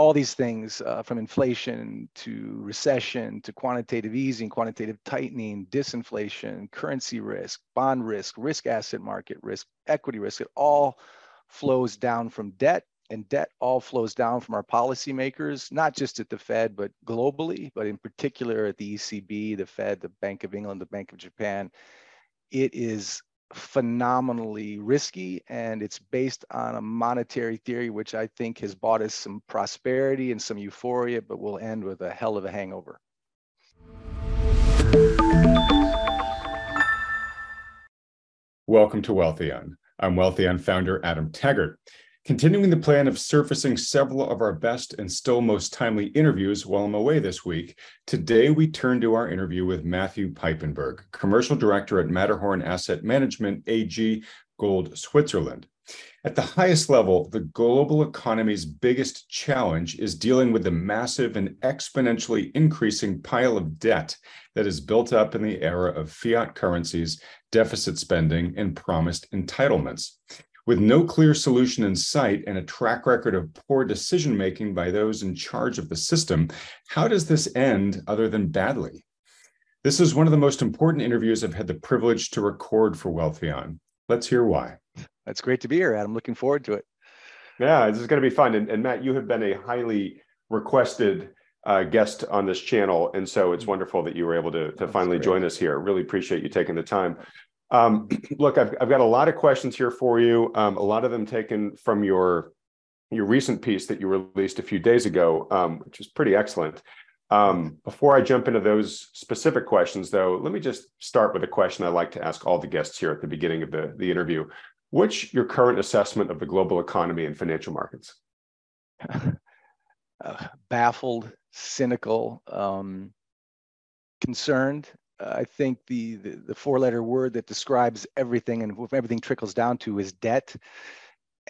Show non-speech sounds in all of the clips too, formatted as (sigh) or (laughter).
all these things uh, from inflation to recession to quantitative easing, quantitative tightening, disinflation, currency risk, bond risk, risk asset market risk, equity risk, it all flows down from debt and debt all flows down from our policymakers, not just at the Fed, but globally, but in particular at the ECB, the Fed, the Bank of England, the Bank of Japan. It is phenomenally risky and it's based on a monetary theory which i think has bought us some prosperity and some euphoria but will end with a hell of a hangover. Welcome to wealthion i'm wealthion founder adam taggart Continuing the plan of surfacing several of our best and still most timely interviews while I'm away this week, today we turn to our interview with Matthew Piepenburg, Commercial Director at Matterhorn Asset Management AG, Gold, Switzerland. At the highest level, the global economy's biggest challenge is dealing with the massive and exponentially increasing pile of debt that is built up in the era of fiat currencies, deficit spending, and promised entitlements. With no clear solution in sight and a track record of poor decision making by those in charge of the system, how does this end other than badly? This is one of the most important interviews I've had the privilege to record for Wealthion. Let's hear why. That's great to be here, Adam. Looking forward to it. Yeah, this is going to be fun. And, and Matt, you have been a highly requested uh, guest on this channel. And so it's wonderful that you were able to, to finally great. join us here. Really appreciate you taking the time. Um, (clears throat) look, I've, I've got a lot of questions here for you. Um, a lot of them taken from your your recent piece that you released a few days ago, um, which is pretty excellent. Um, before I jump into those specific questions, though, let me just start with a question I like to ask all the guests here at the beginning of the, the interview. What's your current assessment of the global economy and financial markets? (laughs) uh, baffled, cynical, um, concerned, I think the, the, the four letter word that describes everything and everything trickles down to is debt,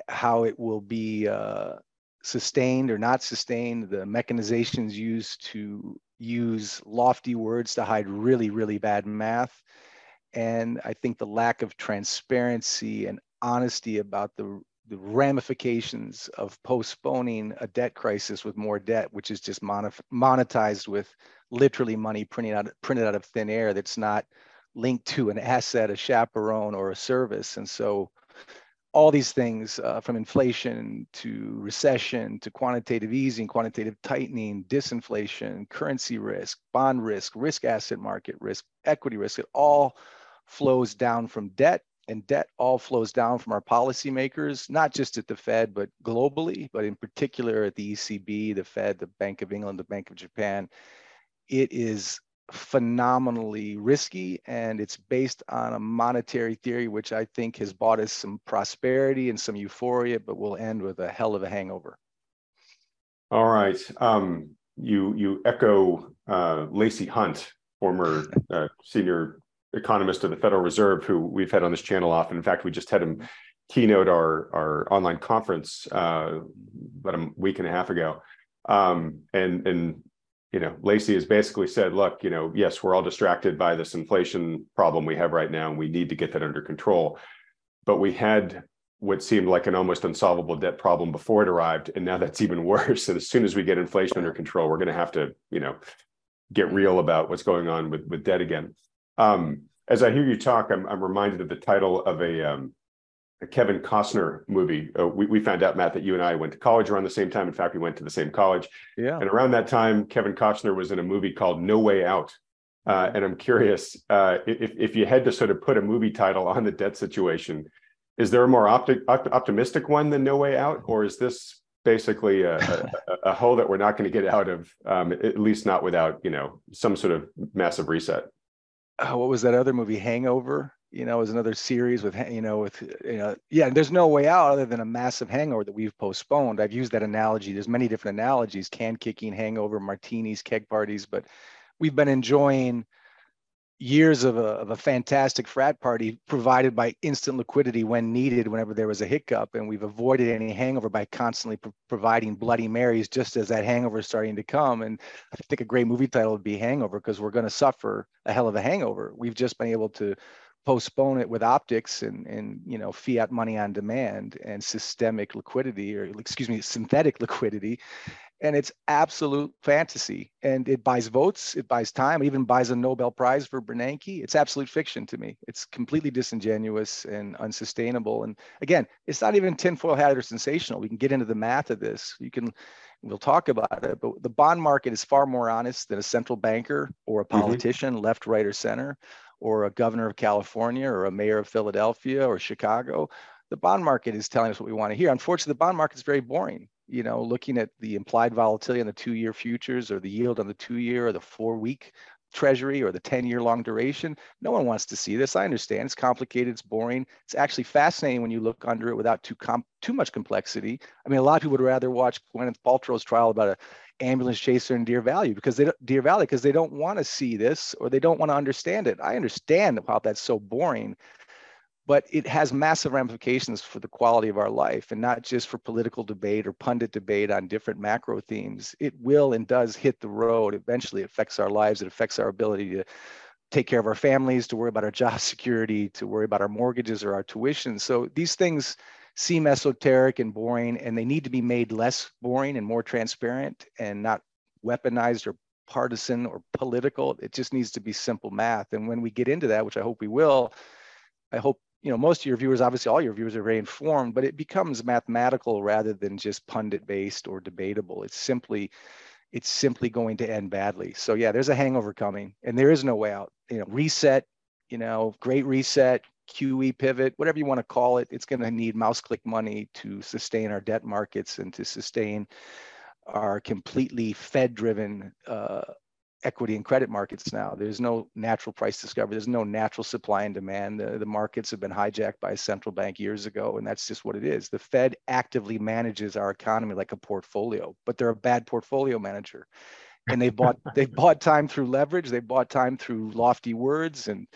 how it will be uh, sustained or not sustained, the mechanizations used to use lofty words to hide really, really bad math. And I think the lack of transparency and honesty about the the ramifications of postponing a debt crisis with more debt, which is just monetized with literally money printed out printed out of thin air that's not linked to an asset, a chaperone, or a service. And so all these things uh, from inflation to recession to quantitative easing, quantitative tightening, disinflation, currency risk, bond risk, risk asset market risk, equity risk, it all flows down from debt and debt all flows down from our policymakers, not just at the Fed, but globally, but in particular at the ECB, the Fed, the Bank of England, the Bank of Japan. It is phenomenally risky and it's based on a monetary theory which i think has bought us some prosperity and some euphoria but will end with a hell of a hangover all right um, you you echo uh, lacy hunt former uh, senior economist of the Federal Reserve who we've had on this channel often. In fact, we just had him keynote our our online conference uh, about a week and a half ago. Um, and and you know, Lacy has basically said, look, you know, yes, we're all distracted by this inflation problem we have right now, and we need to get that under control. But we had what seemed like an almost unsolvable debt problem before it arrived, and now that's even (laughs) worse. And as soon as we get inflation under control, we're going to have to, you know, get real about what's going on with with debt again. Um, as I hear you talk, I'm, I'm reminded of the title of a, um, a Kevin Costner movie. Uh, we, we found out, Matt, that you and I went to college around the same time. In fact, we went to the same college. Yeah. And around that time, Kevin Costner was in a movie called No Way Out. Uh, and I'm curious uh, if, if you had to sort of put a movie title on the debt situation, is there a more opti- optimistic one than No Way Out, or is this basically a, a, a hole that we're not going to get out of, um, at least not without you know some sort of massive reset? Oh, what was that other movie, Hangover? You know, was another series with you know with you know yeah. There's no way out other than a massive hangover that we've postponed. I've used that analogy. There's many different analogies: can kicking, hangover, martinis, keg parties. But we've been enjoying years of a, of a fantastic frat party provided by instant liquidity when needed whenever there was a hiccup and we've avoided any hangover by constantly pro- providing bloody marys just as that hangover is starting to come. And i think a great movie title would be hangover because we're going to suffer a hell of a hangover. We've just been able to postpone it with optics and, and you know fiat money on demand and systemic liquidity or excuse me synthetic (laughs) liquidity and it's absolute fantasy. And it buys votes it buys time it even buys a nobel prize for bernanke. It's absolute fiction to me. It's completely disingenuous and unsustainable. And again it's not even tinfoil hat or sensational. We can get into the math of this. You can we'll talk about it but the bond market is far more honest than a central banker or a mm-hmm. politician mm-hmm. left right or center or a governor of california or a mayor of philadelphia or chicago. The bond market is telling us what we want to hear. Unfortunately the bond market is very boring you know, looking at the implied volatility on the two-year futures or the yield on the two-year or the four-week treasury or the 10-year long duration. No one wants to see this. I understand it's complicated, it's boring. It's actually fascinating when you look under it without too com- too much complexity. I mean, a lot of people would rather watch Gwyneth Paltrow's trial about a ambulance chaser in Deer Valley because they don't, Deer Valley because they don't want to see this or they don't want to understand it. I understand how that's so boring but it has massive ramifications for the quality of our life and not just for political debate or pundit debate on different macro themes. It will and does hit the road. Eventually, it affects our lives. It affects our ability to take care of our families, to worry about our (laughs) job security, to worry about our mortgages or our tuition. So these things seem esoteric and boring, and they need to be made less boring and more transparent and not weaponized or partisan or political. It just needs to be simple math. And when we get into that, which I hope we will, I hope you know most of your viewers obviously all your viewers are very informed but it becomes mathematical rather than just pundit based or debatable. It's simply it's simply going to end badly. So yeah there's a hangover coming and there is no way out. You know reset you know great reset QE pivot, whatever you want to call it, it's going to need mouse click money to sustain our debt markets and to sustain our completely Fed driven uh, equity and credit markets now. There's no natural price discovery. There's no natural supply and demand. The, the markets have been hijacked by a central bank years ago, and that's just what it is. The Fed actively manages our economy like a portfolio, but they're a bad portfolio manager. And they bought (laughs) they bought time through leverage. They bought time through lofty words and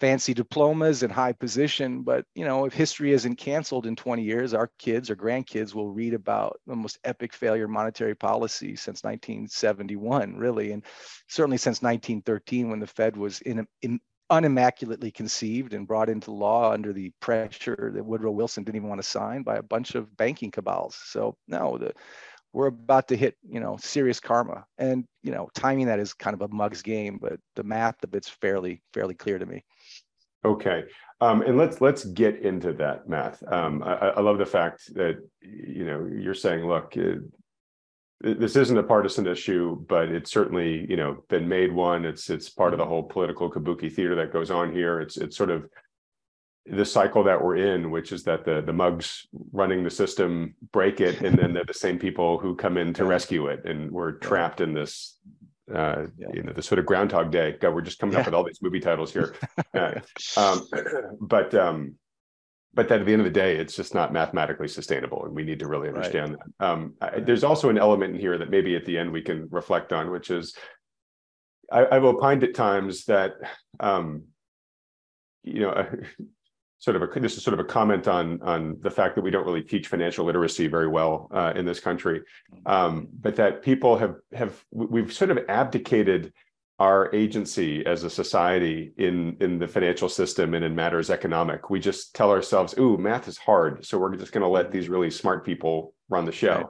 fancy diplomas and high position but you know if history isn't canceled in 20 years our kids or grandkids will read about the most epic failure monetary policy since 1971 really and certainly since 1913 when the fed was in, in unimmaculately conceived and brought into law under the pressure that woodrow wilson didn't even want to sign by a bunch of banking cabals. So no the we're about to hit you know serious karma. And you know timing that is kind of a mug's game but the math of it's fairly fairly clear to me Okay, um, and let's let's get into that math. Um, I, I, love the fact that you know you're saying, look, it, this isn't a partisan issue, but it's certainly you know been made one. It's it's part of the whole political kabuki theater that goes on here. It's it's sort of the cycle that we're in, which is that the the mugs running the system break it, and then they're the same people who come in to rescue it, and we're trapped in this uh, yeah. you know, the sort of Groundhog Day. God, we're just coming yeah. up with all these movie titles here. (laughs) Uh, um, (clears throat) but um, but that at the end of the day, it's just not mathematically sustainable, and we need to really understand right. that. Um, I, there's also an element in here that maybe at the end we can reflect on, which is I, have opined at times that um, you know (laughs) sort of a this is sort of a comment on on the fact that we don't really teach financial literacy very well uh, in this country, um, but that people have have we've sort of abdicated our agency as a society in in the financial system and in matters economic. We just tell ourselves, "Ooh, math is hard," so we're just going to let these really smart people run the show. Right.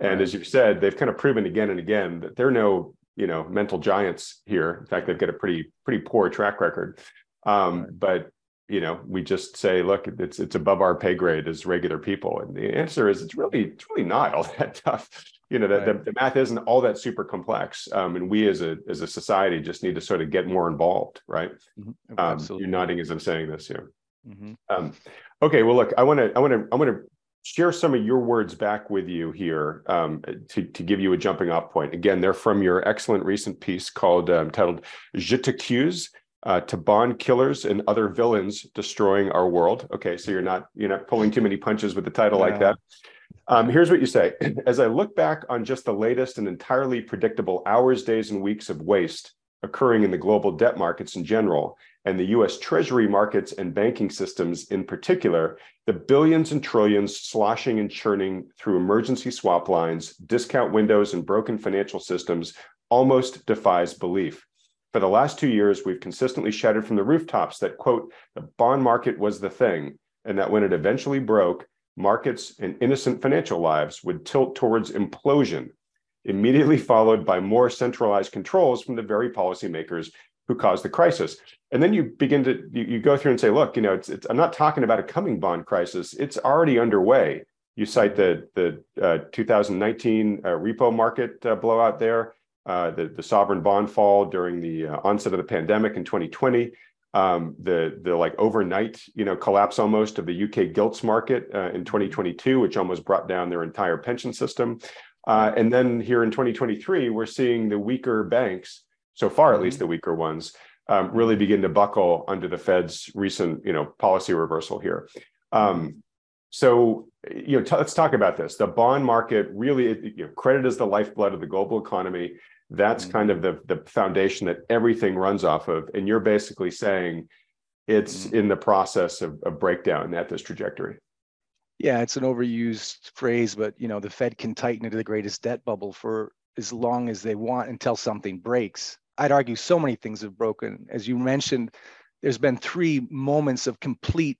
And right. as you said, they've kind of proven again and again that they're no you know mental giants here. In fact, they've got a pretty pretty poor track record. Um, right. But you know we just say look it's it's above our pay grade as regular people and the answer is it's really it's really not all (laughs) that tough you know the, right. the, the, math isn't all that super complex um, and we as a as a society just need to sort of get more involved right mm-hmm. um, you're nodding as i'm saying this here mm-hmm. um, okay well look i want to i want to i want to share some of your words back with you here um, to, to give you a jumping off point again they're from your excellent recent piece called um, titled je t'accuse uh, to bond killers and other villains destroying our world. Okay, so you're not you're not pulling too many punches with the title like that. Um, here's what you say: (clears throat) As I look back on just the latest and entirely predictable hours, days, and weeks of waste occurring in the global debt markets in general, and the U.S. Treasury markets and banking systems in particular, the billions and trillions sloshing and churning through emergency swap lines, discount windows, and broken financial systems almost defies belief. For the last two years, we've consistently shouted from the rooftops that, quote, the bond market was the thing, and that when it eventually broke, markets and innocent financial lives would tilt towards implosion. immediately followed by more centralized controls from the very policymakers who caused the crisis. And then you begin to you, you go through and say, look, you know, it's, it's, I'm not talking about a coming bond crisis; it's already underway. You cite the the uh, 2019 uh, repo market uh, blowout there, uh, the the sovereign bond fall during the uh, onset of the pandemic in 2020 um, the the like overnight you know collapse almost of the UK gilts market uh, in 2022, which almost brought down their entire pension system. Uh, and then here in 2023, we're seeing the weaker banks, so far at least mm-hmm. the weaker ones, um, really begin to buckle under the Fed's recent you know policy reversal here. Um, so you know, t- let's talk about this. The bond market really, you know, credit is the lifeblood of the global economy. That's mm-hmm. kind of the, the foundation that everything runs off of. And you're basically saying it's mm-hmm. in the process of, of breakdown at this trajectory. Yeah, it's an overused phrase, but you know, the Fed can tighten into the greatest debt bubble for as long as they want until something breaks. I'd argue so many things have broken. As you mentioned, there's been three moments of complete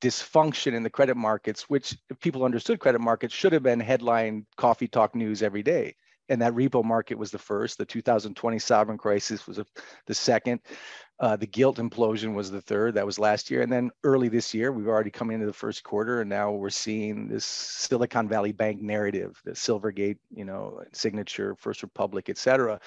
dysfunction in the credit markets, which if people understood credit markets should have been headline coffee talk news every day and that repo market was the first. The 2020 sovereign crisis was the second. Uh, the gilt implosion was the third. That was last year. And then early this year, we've already come into the first quarter, and now we're seeing this Silicon Valley Bank narrative, the Silvergate, you know, Signature, First Republic, et cetera.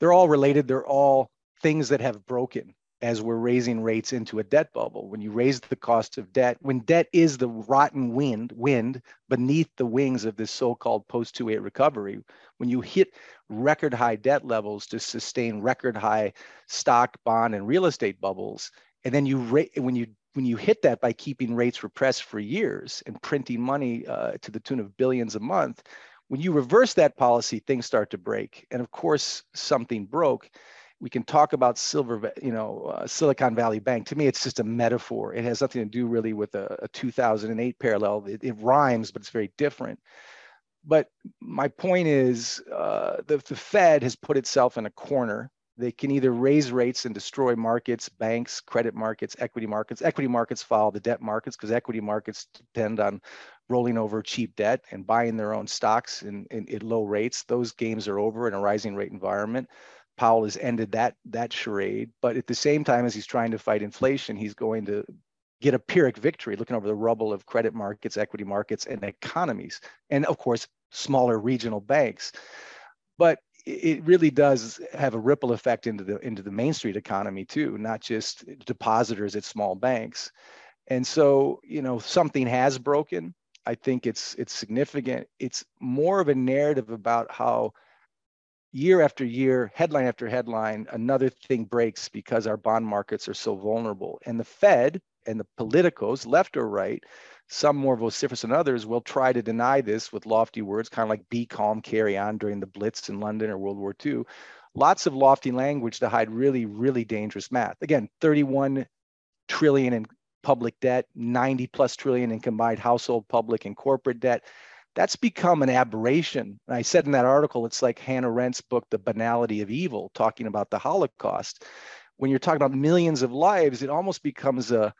They're all related. They're all things that have broken as we're raising rates into a debt bubble. When you raise the cost of debt, when debt is the rotten wind, wind beneath the wings of this so-called post 28 recovery, when you hit record high debt levels to sustain record high stock, bond, and real estate bubbles, and then you ra- when you when you hit that by keeping rates repressed for years and printing money uh, to the tune of billions a month, when you reverse that policy, things start to break. And of course, something broke we can talk about silver, you know, uh, Silicon Valley Bank. To me, it's just a metaphor. It has nothing to do really with a, a 2008 parallel. It, it, rhymes, but it's very different. But my point is, uh, the, the Fed has put itself in a corner. They can either raise rates and destroy markets, banks, credit markets, equity markets. Equity markets follow the debt markets because equity markets depend on rolling over cheap debt and buying their own stocks in, in, in low rates. Those games are over in a rising rate environment. Powell has ended that that charade. But at the same time as he's trying to fight inflation, he's going to get a Pyrrhic victory, looking over the rubble of credit markets, equity markets, and economies, and of course, smaller regional banks. But it really does have a ripple effect into the into the Main Street economy too, not just depositors at small banks. And so, you know, something has broken. I think it's it's significant. It's more of a narrative about how year after year, headline after headline, another thing breaks because our bond markets are so vulnerable. And the Fed and the politicos, left or right, some more vociferous than others, will try to deny this with lofty words, kind of like be calm, carry on during the Blitz in London or World War II. Lots of lofty language to hide really, really dangerous math. Again, 31 trillion in public debt, 90 plus trillion in combined household, public, and corporate debt that's become an aberration. And I said in that article, it's like Hannah Arendt's book, The Banality of Evil, talking about the Holocaust. When you're talking about millions of lives, it almost becomes a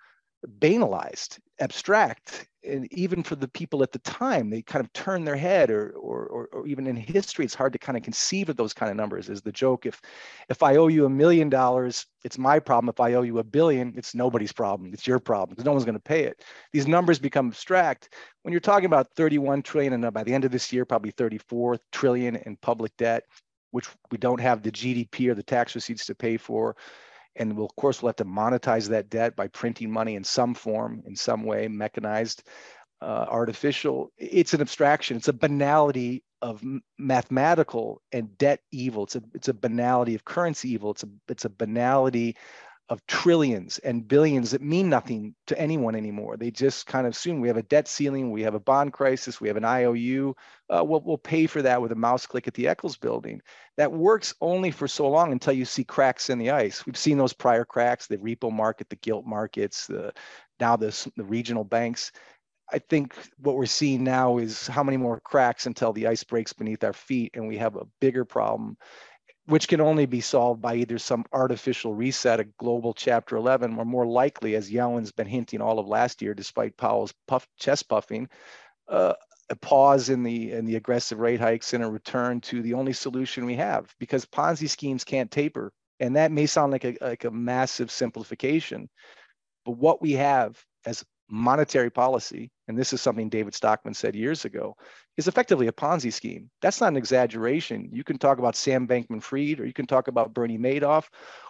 banalized, abstract, and even for the people at the time, they kind of turn their head, or, or, or, or, even in history, it's hard to kind of conceive of those kind of numbers. Is the joke if if I owe you a million dollars, it's my problem. If I owe you a billion, it's nobody's problem. It's your problem because no one's going to pay it. These numbers become abstract when you're talking about 31 trillion, and uh, by the end of this year, probably 34 trillion in public debt, which we don't have the GDP or the tax receipts to pay for and we'll of course we'll have to monetize that debt by printing money in some form in some way mechanized uh, artificial. It's an abstraction. It's a banality of mathematical and debt evil. It's a it's a banality of currency evil. It's a it's a banality of trillions and billions that mean nothing to anyone anymore. They just kind of assume we have a debt ceiling, we have a bond crisis, we have an IOU. Uh, we'll, we'll pay for that with a mouse click at the Eccles building. That works only for so long until you see cracks in the ice. We've seen those prior cracks, the repo market, the gilt markets, the, now the, the regional banks. I think what we're seeing now is how many more cracks until the ice breaks beneath our feet and we have a bigger problem which can only be solved by either some artificial reset, of global Chapter 11, or more likely, as Yellen's been hinting all of last year, despite Powell's puff, chest puffing, uh, a pause in the in the aggressive rate hikes and a return to the only solution we have because Ponzi schemes can't taper. And that may sound like a like a massive simplification, but what we have as monetary policy, and this is something David Stockman said years ago, is effectively a Ponzi scheme. That's not an exaggeration. You can talk about Sam Bankman Fried, or you can talk about Bernie Madoff,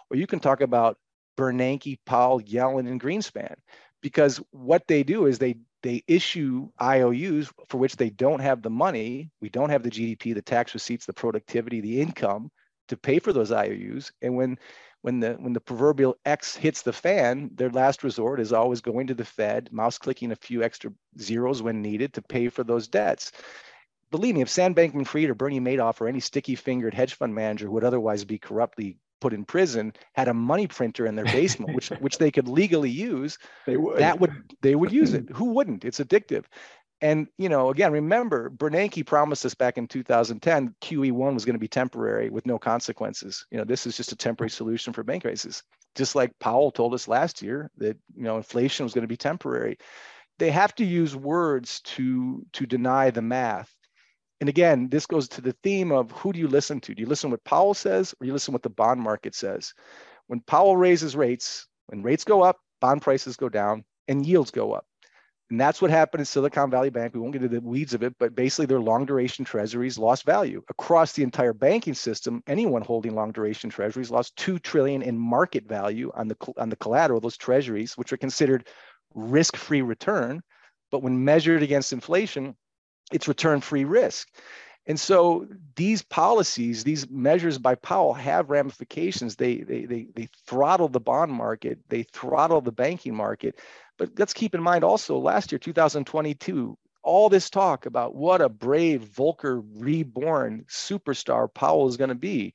or you can talk about Bernanke, Powell, Yellen, and Greenspan. Because what they do is they they issue IOUs for which they don't have the money. We don't have the GDP, the tax receipts, the productivity, the income to pay for those IOUs. And when when the when the proverbial X hits the fan, their last resort is always going to the Fed, mouse clicking a few extra zeros when needed to pay for those debts. Believe me, if Sam Bankman-Fried or Bernie Madoff or any sticky-fingered hedge fund manager who would otherwise be corruptly put in prison had a money printer in their basement, which (laughs) which they could legally use, they would. that would they would use it. (laughs) Who wouldn't? It's addictive. And you know, again, remember Bernanke promised us back in 2010 QE1 was going to be temporary with no consequences. You know, this is just a temporary solution for bank crisis. Just like Powell told us last year that you know inflation was going to be temporary. They have to use words to to deny the math. And again, this goes to the theme of who do you listen to? Do you listen to what Powell says or you listen to what the bond market says? When Powell raises rates, when rates go up, bond prices go down and yields go up. And that's what happened in Silicon Valley Bank. We won't get into the weeds of it, but basically their long duration treasuries lost value across the entire banking system. Anyone holding long duration treasuries lost 2 trillion in market value on the on the collateral those treasuries, which are considered risk-free return, but when measured against inflation, it's return-free risk. And so these policies, these measures by Powell have ramifications. They, they, they, they throttle the bond market, they throttle the banking market. But let's keep in mind also last year, 2022, all this talk about what a brave Volcker reborn superstar Powell is going to be.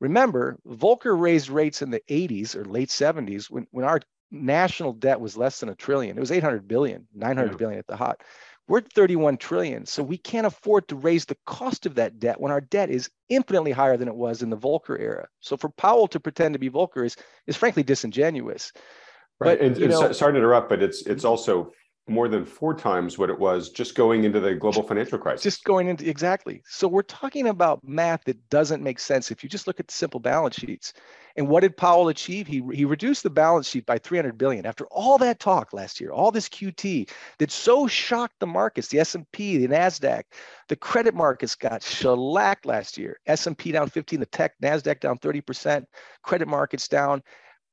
Remember, Volcker raised rates in the 80s or late 70s when, when our national debt was less than a trillion. It was 800 billion, 900 yeah. billion at the hot. We're at 31 trillion. So we can't afford to raise the cost of that debt when our debt is infinitely higher than it was in the Volcker era. So for Powell to pretend to be Volcker is, is frankly disingenuous. Right. But, and, and know, sorry to interrupt, but it's it's mm-hmm. also more than four times what it was just going into the global financial crisis. Just going into exactly. So we're talking about math that doesn't make sense if you just look at the simple balance sheets. And what did Powell achieve? He, he reduced the balance sheet by 300 billion after all that talk last year, all this QT that so shocked the markets, the S&P, the Nasdaq, the credit markets got shellacked last year. S&P down 15, the tech Nasdaq down 30%, credit markets down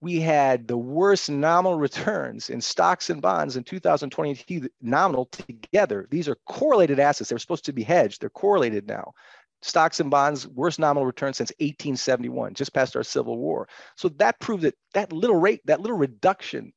we had the worst nominal returns in stocks and bonds in 2020 nominal together. These are correlated assets. They're supposed to be hedged. They're correlated now. Stocks and bonds, worst nominal return since 1871, just past our Civil War. So that proved that that little rate, that little reduction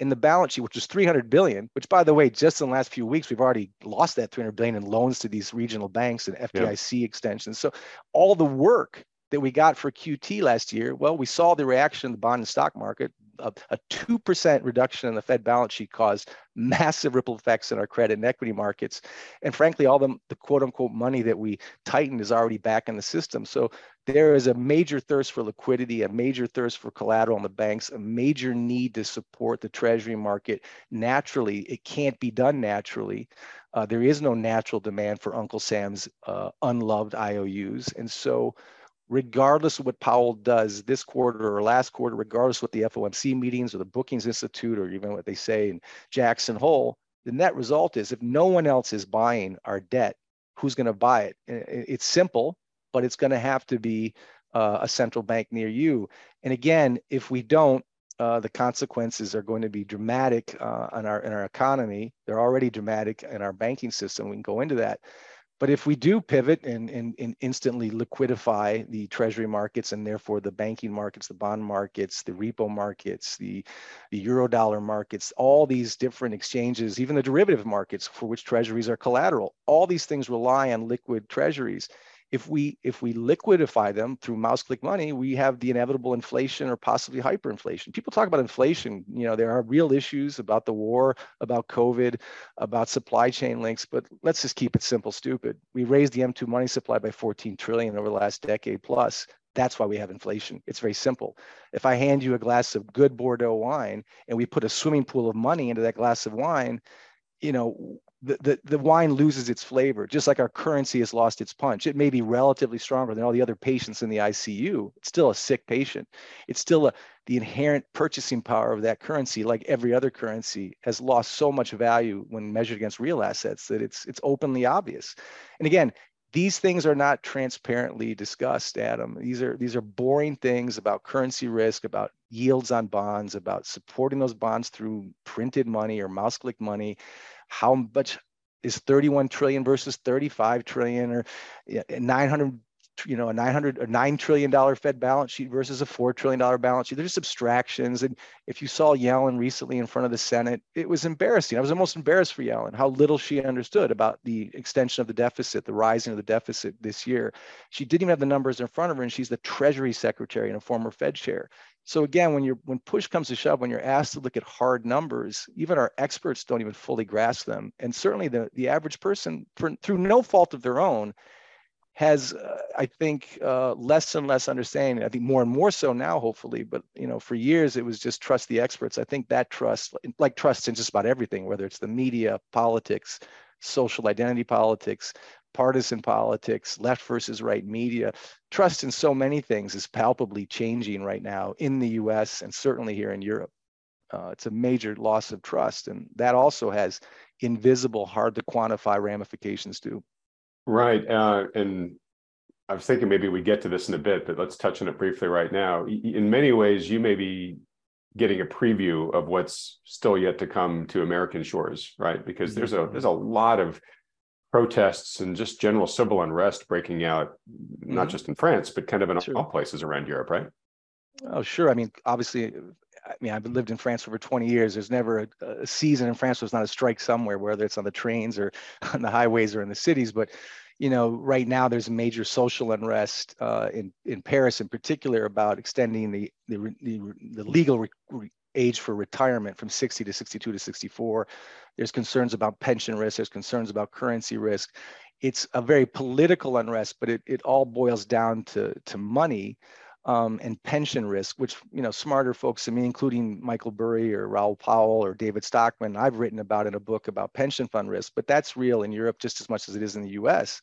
in the balance sheet, which was 300 billion, which by the way, just in the last few weeks, we've already lost that 300 billion in loans to these regional banks and FDIC yeah. extensions. So all the work that we got for QT last year, well, we saw the reaction in the bond and stock market. A, a 2% reduction in the Fed balance sheet caused massive ripple effects in our credit and equity markets. And frankly, all the, the quote unquote money that we tightened is already back in the system. So there is a major thirst for liquidity, a major thirst for collateral in the banks, a major need to support the treasury market naturally. It can't be done naturally. Uh, there is no natural demand for Uncle Sam's uh, unloved IOUs. And so regardless of what Powell does this quarter or last quarter, regardless of what the FOMC meetings or the Brookings Institute or even what they say in Jackson Hole, the net result is if no one else is buying our debt, who's going to buy it? It's simple, but it's going to have to be uh, a central bank near you. And again, if we don't, uh, the consequences are going to be dramatic uh, on our in our economy. They're already dramatic in our banking system. We can go into that. But if we do pivot and, and, and, instantly liquidify the treasury markets and therefore the banking markets, the bond markets, the repo markets, the, the euro dollar markets, all these different exchanges, even the derivative markets for which treasuries are collateral, all these things rely on liquid treasuries if we if we liquidify them through mouse click money we have the inevitable inflation or possibly hyperinflation people talk about inflation you know there are real issues about the war about covid about supply chain links but let's just keep it simple stupid we raised the m2 money supply by 14 trillion over the last decade plus that's why we have inflation. It's very simple. If I hand you a glass of good Bordeaux wine and we put a swimming pool of money into that glass of wine, you know, the, the, the wine loses its flavor, just like our currency has lost its punch. It may be relatively stronger than all the other patients in the ICU. It's still a sick patient. It's still a, the inherent purchasing power of that currency, like every other currency, has lost so much value when measured against real assets that it's it's openly obvious. And again, these things are not transparently discussed, Adam. These are these are boring things about currency risk, about yields on bonds, about supporting those bonds through printed money or mouse click money how much is 31 trillion versus 35 trillion or 900 you know a 900 or 9 trillion dollar fed balance sheet versus a 4 trillion dollar balance sheet. There's just abstractions. And if you saw yellen recently in front of the senate it was embarrassing. I was almost embarrassed for yellen how little she understood about the extension of the deficit the rising of the deficit this year. She didn't even have the numbers in front of her and she's the treasury secretary and a former fed chair. So again, when you're when push comes to shove, when you're asked to look at hard numbers, even our experts don't even fully grasp them. And certainly the the average person, for, through no fault of their own, has uh, I think uh, less and less understanding. I think more and more so now, hopefully. But you know, for years it was just trust the experts. I think that trust, like trust in just about everything, whether it's the media, politics, social identity politics, partisan politics, left versus right media. Trust in so many things is palpably changing right now in the US and certainly here in Europe. Uh, it's a major loss of trust. And that also has invisible, hard to quantify ramifications too. Right. Uh, and I was thinking maybe we get to this in a bit, but let's touch on it briefly right now. In many ways, you may be getting a preview of what's still yet to come to American shores, right? Because there's a there's a lot of protests and just general civil unrest breaking out, mm-hmm. not just in France, but kind of in sure. all places around Europe, right? Oh, sure. I mean, obviously, I mean, I've lived in France for over 20 years. There's never a, a season in France where there's not a strike somewhere, whether it's on the trains or (laughs) on the highways or in the cities. But, you know, right now there's major social unrest uh, in in Paris, in particular, about extending the the, the, the legal re- age for retirement from 60 to 62 to 64. There's concerns about pension risk. There's concerns about currency risk. It's a very political unrest, but it, it all boils down to, to money um, and pension risk, which you know smarter folks than me, including Michael Burry or Raoul Pal or David Stockman, I've written about in a book about pension fund risk. But that's real in Europe just as much as it is in the U.S.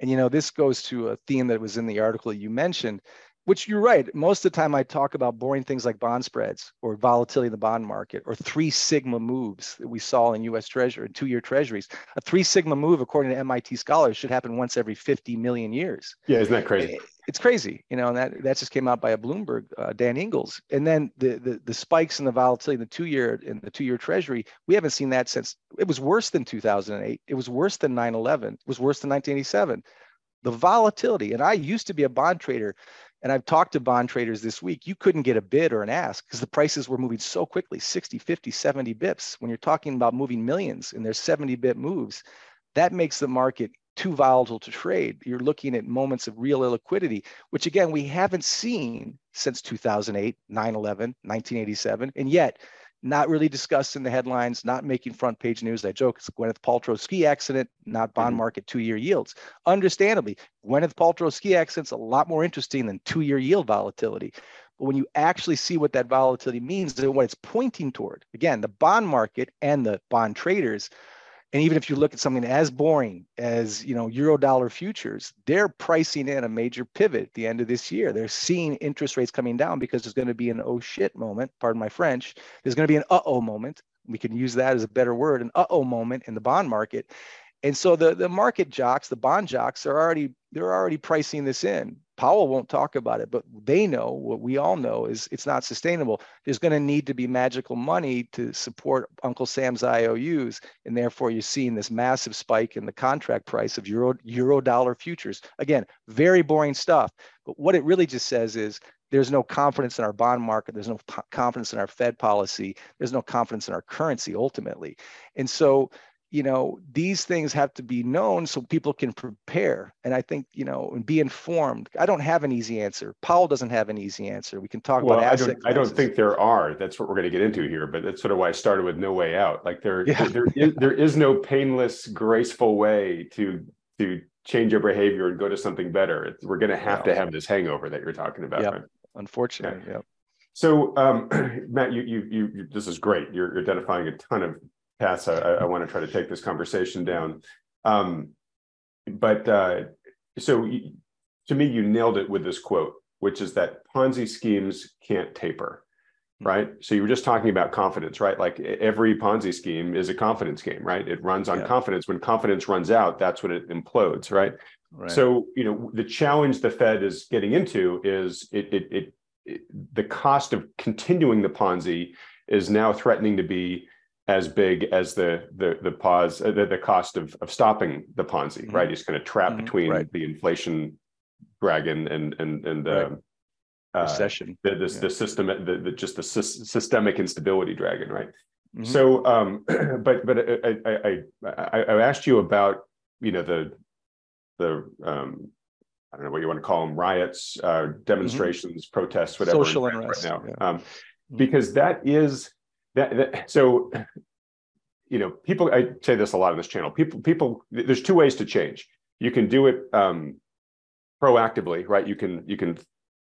And you know this goes to a theme that was in the article you mentioned which you're right. Most of the time, I talk about boring things like bond spreads or volatility in the bond market or three sigma moves that we saw in U.S. Treasury and two-year Treasuries. A three sigma move, according to MIT scholars, should happen once every 50 million years. Yeah, isn't that crazy? It's crazy, you know, and that that just came out by a Bloomberg, uh, Dan Ingels. And then the, the the spikes in the volatility in the two-year in the two-year Treasury, we haven't seen that since. It was worse than 2008. It was worse than 9/11. It was worse than 1987 the volatility and i used to be a bond trader and I've talked to bond traders this week, you couldn't get a bid or an ask because the prices were moving so quickly 60, 50, 70 bips. When you're talking about moving millions and there's 70 bip moves, that makes the market too volatile to trade. You're looking at moments of real illiquidity, which again, we haven't seen since 2008, 9 11, 1987. And yet, not really discussed in the headlines, not making front page news. I joke it's Gwyneth Paltrow ski accident, not bond mm-hmm. market two year yields. Understandably, Gwyneth Paltrow ski accident's a lot more interesting than two year yield volatility. But when you actually see what that volatility means and what it's pointing toward, again, the bond market and the bond traders and even if you look at something as boring as you know euro dollar futures they're pricing in a major pivot at the end of this year. They're seeing interest rates coming down because there's going to be an oh shit moment pardon my french there's going to be an uh-oh moment. We can use that as a better word an uh-oh moment in the bond market. And so the, the market jocks the bond jocks are already they're already pricing this in Powell won't talk about it, but they know what we all know is it's not sustainable. There's going to need to be magical money to support Uncle Sam's IOUs, and therefore you're seeing this massive spike in the contract price of euro euro dollar futures. Again, very boring stuff, but what it really just says is there's no confidence in our bond market. There's no confidence in our Fed policy. There's no confidence in our currency ultimately, and so you know these things have to be known so people can prepare. And i think you know and be informed. I don't have an easy answer. Powell doesn't have an easy answer. We can talk well, about I don't, I don't think there are. That's what we're going to get into here but that's sort of why i started with no way out. Like there yeah. there, there, is, there is no painless graceful way to to change your behavior and go to something better. We're going to have to have this hangover that you're talking about yep. right? unfortunately yeah. so um, (clears throat) matt you, you you you this is great. You're, you're identifying a ton of paths I, I want to try to take this conversation down. Um, but uh, so to me, you nailed it with this quote, which is that Ponzi schemes can't taper, hmm. right? So you were just talking about confidence, right? Like every Ponzi scheme is a confidence game, right? It runs on yeah. confidence. When confidence runs out, that's when it implodes, right? right? So you know the challenge the Fed is getting into is it, it, it, it the cost of continuing the Ponzi is now threatening to be as big as the the the pause uh, the, the cost of of stopping the Ponzi, mm-hmm. right? He's kind of trapped mm-hmm. between right. the inflation dragon and and and right. um, uh, recession, the the, yeah. the system, the, the just the sy- systemic instability dragon, right? Mm-hmm. So, um, (clears throat) but but I, I I I asked you about you know the the um, I don't know what you want to call them riots, uh, mm-hmm. demonstrations, protests, whatever. Social unrest right now, yeah. um, mm-hmm. because that is that, that so you know people i say this a lot on this channel. People people there's two ways to change. You can do it um, proactively right? You can you can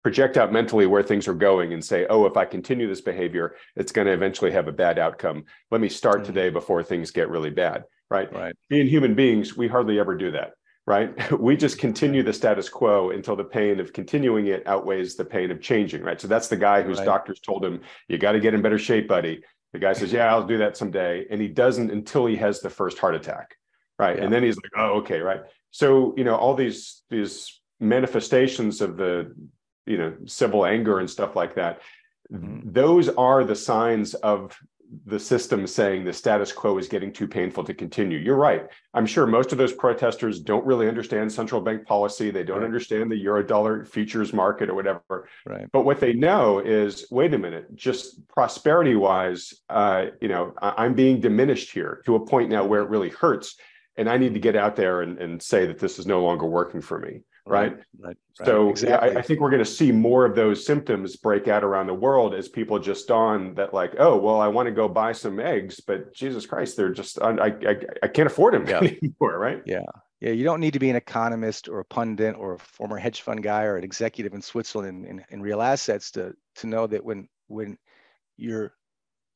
project out mentally where things are going and say oh if i continue this behavior it's going to eventually have a bad outcome. Let me start mm-hmm. today before things get really bad right? Right. Being human beings we hardly ever do that right (laughs) we just continue the status quo until the pain of continuing it outweighs the pain of changing right so that's the guy whose right. doctors told him you got to get in better shape buddy the guy says yeah i'll do that someday and he doesn't until he has the first heart attack right yeah. and then he's like oh okay right so you know all these these manifestations of the you know civil anger and stuff like that mm-hmm. those are the signs of the system saying the status quo is getting too painful to continue. You're right. I'm sure most of those protesters don't really understand central bank policy. They don't right. understand the euro dollar futures market or whatever. Right. But what they know is, wait a minute, just prosperity wise, uh, you know, I- am being diminished here to a point now where it really hurts. And I need to get out there and, and say that this is no longer working for me right? Right. right. So exactly. I, I, think we're going to see more of those symptoms break out around the world as people just dawn that like, oh, well, I want to go buy some eggs, but Jesus Christ, they're just I I, I can't afford them (laughs) yeah. anymore, right? Yeah. Yeah, you don't need to be an economist or a pundit or a former hedge fund guy or an executive in Switzerland in, in, in real assets to to know that when when you're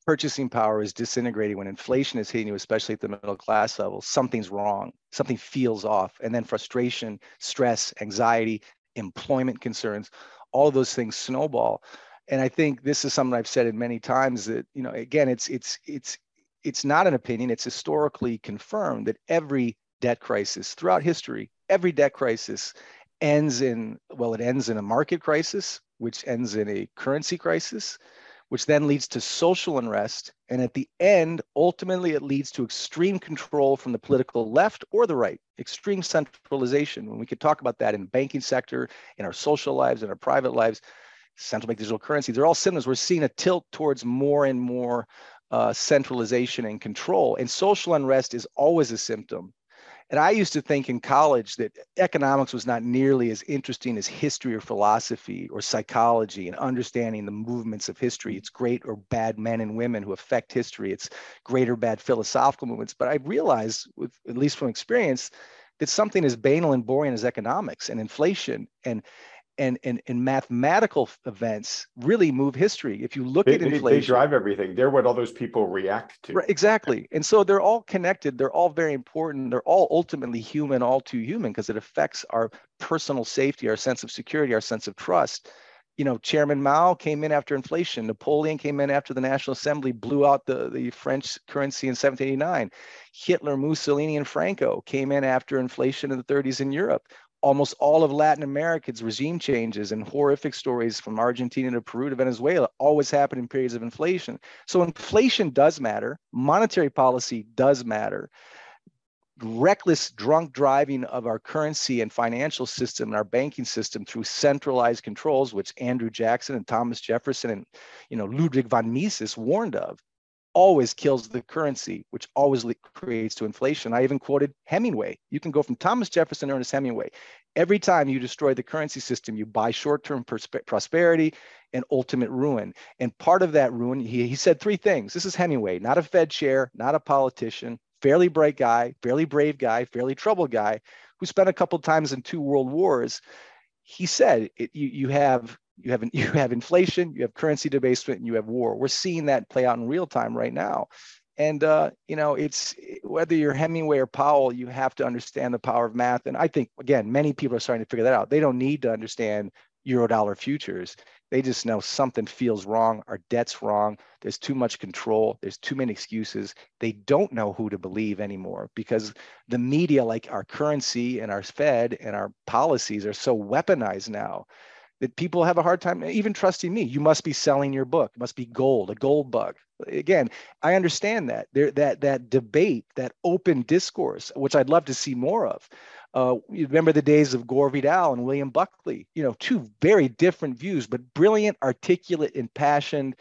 purchasing power is disintegrating, when inflation is hitting you, especially at the middle class level, something's wrong. Something feels off. And then frustration, stress, anxiety, employment concerns, all those things snowball. And I think this is something I've said it many times that, you know, again, it's it's it's it's not an opinion, it's historically confirmed that every debt crisis throughout history, every debt crisis ends in, well, it ends in a market crisis, which ends in a currency crisis, which then leads to social unrest. And at the end, ultimately, it leads to extreme control from the political left or the right, extreme centralization. When we could talk about that in banking sector, in our social lives, in our private lives, central bank digital currency, they're all symptoms. We're seeing a tilt towards more and more uh, centralization and control. And social unrest is always a symptom and I used to think in college that economics was not nearly as interesting as history or philosophy or psychology and understanding the movements of history. It's great or bad men and women who affect history. It's great or bad philosophical movements. But I realized, with at least from experience, that something as banal and boring as economics and inflation and and, and, and mathematical events really move history. If you look they, at inflation, they drive everything. They're what all those people react to. Right, exactly. And so they're all connected. They're all very important. They're all ultimately human, all too human, because it affects our personal safety, our sense of security, our sense of trust. You know, Chairman Mao came in after inflation. Napoleon came in after the National Assembly blew out the, the French currency in 1789. Hitler, Mussolini, and Franco came in after inflation in the 30s in Europe almost all of Latin America's regime changes and horrific stories from Argentina to Peru to Venezuela always happen in periods of inflation. So inflation does matter. Monetary policy does matter. Reckless drunk driving of our currency and financial system and our banking system through centralized controls, which Andrew Jackson and Thomas Jefferson and you know Ludwig von Mises warned of, always kills the currency, which always creates to inflation. I even quoted Hemingway. You can go from Thomas Jefferson to Ernest Hemingway. Every time you destroy the currency system, you buy short-term prosperity and ultimate ruin. And part of that ruin, he, he said three things. This is Hemingway, not a Fed chair, not a politician, fairly bright guy, fairly brave guy, fairly troubled guy, who spent a couple times in two world wars. He said, it, you, you have you have (laughs) you have inflation, you have currency debasement, and you have war. We're seeing that play out in real time right now. And uh, you know, it's whether you're Hemingway or Powell, you have to understand the power of math. And I think again, many people are starting to figure that out. They don't need to understand Eurodollar futures. They just know something feels wrong. Our debt's wrong. There's too much control. There's too many excuses. They don't know who to believe anymore because the media, like our currency and our Fed and our policies, are so weaponized now that people have a hard time even trusting me. You must be selling your book. It must be gold, a gold bug. Again, I understand that there that that debate, that open discourse, which I'd love to see more of. Uh, you remember the days of Gore Vidal and William Buckley, you know, two very different views, but brilliant, articulate, impassioned,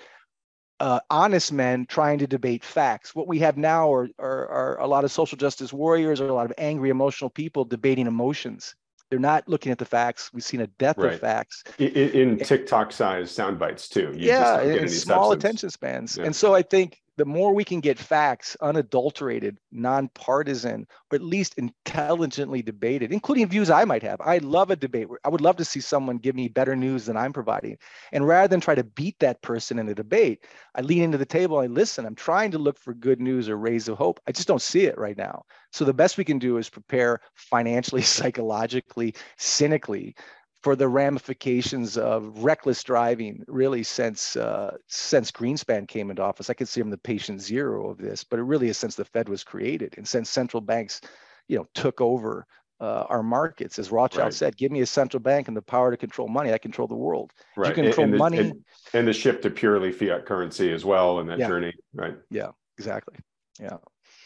uh, honest men trying to debate facts. What we have now are, are, are, a lot of social justice warriors or a lot of angry, emotional people debating emotions. They're not looking at the facts. We've seen a death right. of facts in, in TikTok size sound bites too. You yeah, in small substance. attention spans. Yeah. And so I think the more we can get facts unadulterated, nonpartisan, or at least intelligently debated, including views I might have. I love a debate. I would love to see someone give me better news than I'm providing. And rather than try to beat that person in a debate, I lean into the table, I listen. I'm trying to look for good news or rays of hope. I just don't see it right now. So the best we can do is prepare financially, (laughs) psychologically, cynically for the ramifications of reckless driving really since uh, since Greenspan came into office. I consider him the patient zero of this, but it really is since the Fed was created and since central banks, you know, took over uh, our markets. As Rothschild right. said, "Give me a central bank and the power to control money. I control the world." Right. You control and, and money, the, and, and, the shift to purely fiat currency as well in that yeah. journey. Right. Yeah. Exactly. Yeah.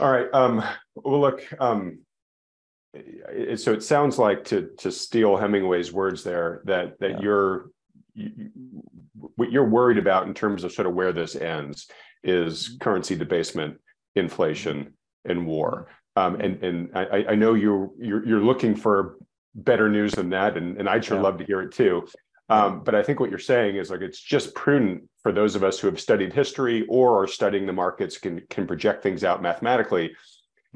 All right. Um, well, look. Um, so it sounds like to to steal Hemingway's words there that that yeah. you're you, what you're worried about in terms of sort of where this ends is mm-hmm. currency debasement, inflation, and war. Um, and and I, I know you're, you're you're looking for better news than that, and, and I'd sure yeah. love to hear it too. Um, but I think what you're saying is like it's just prudent for those of us who have studied history or are studying the markets can can project things out mathematically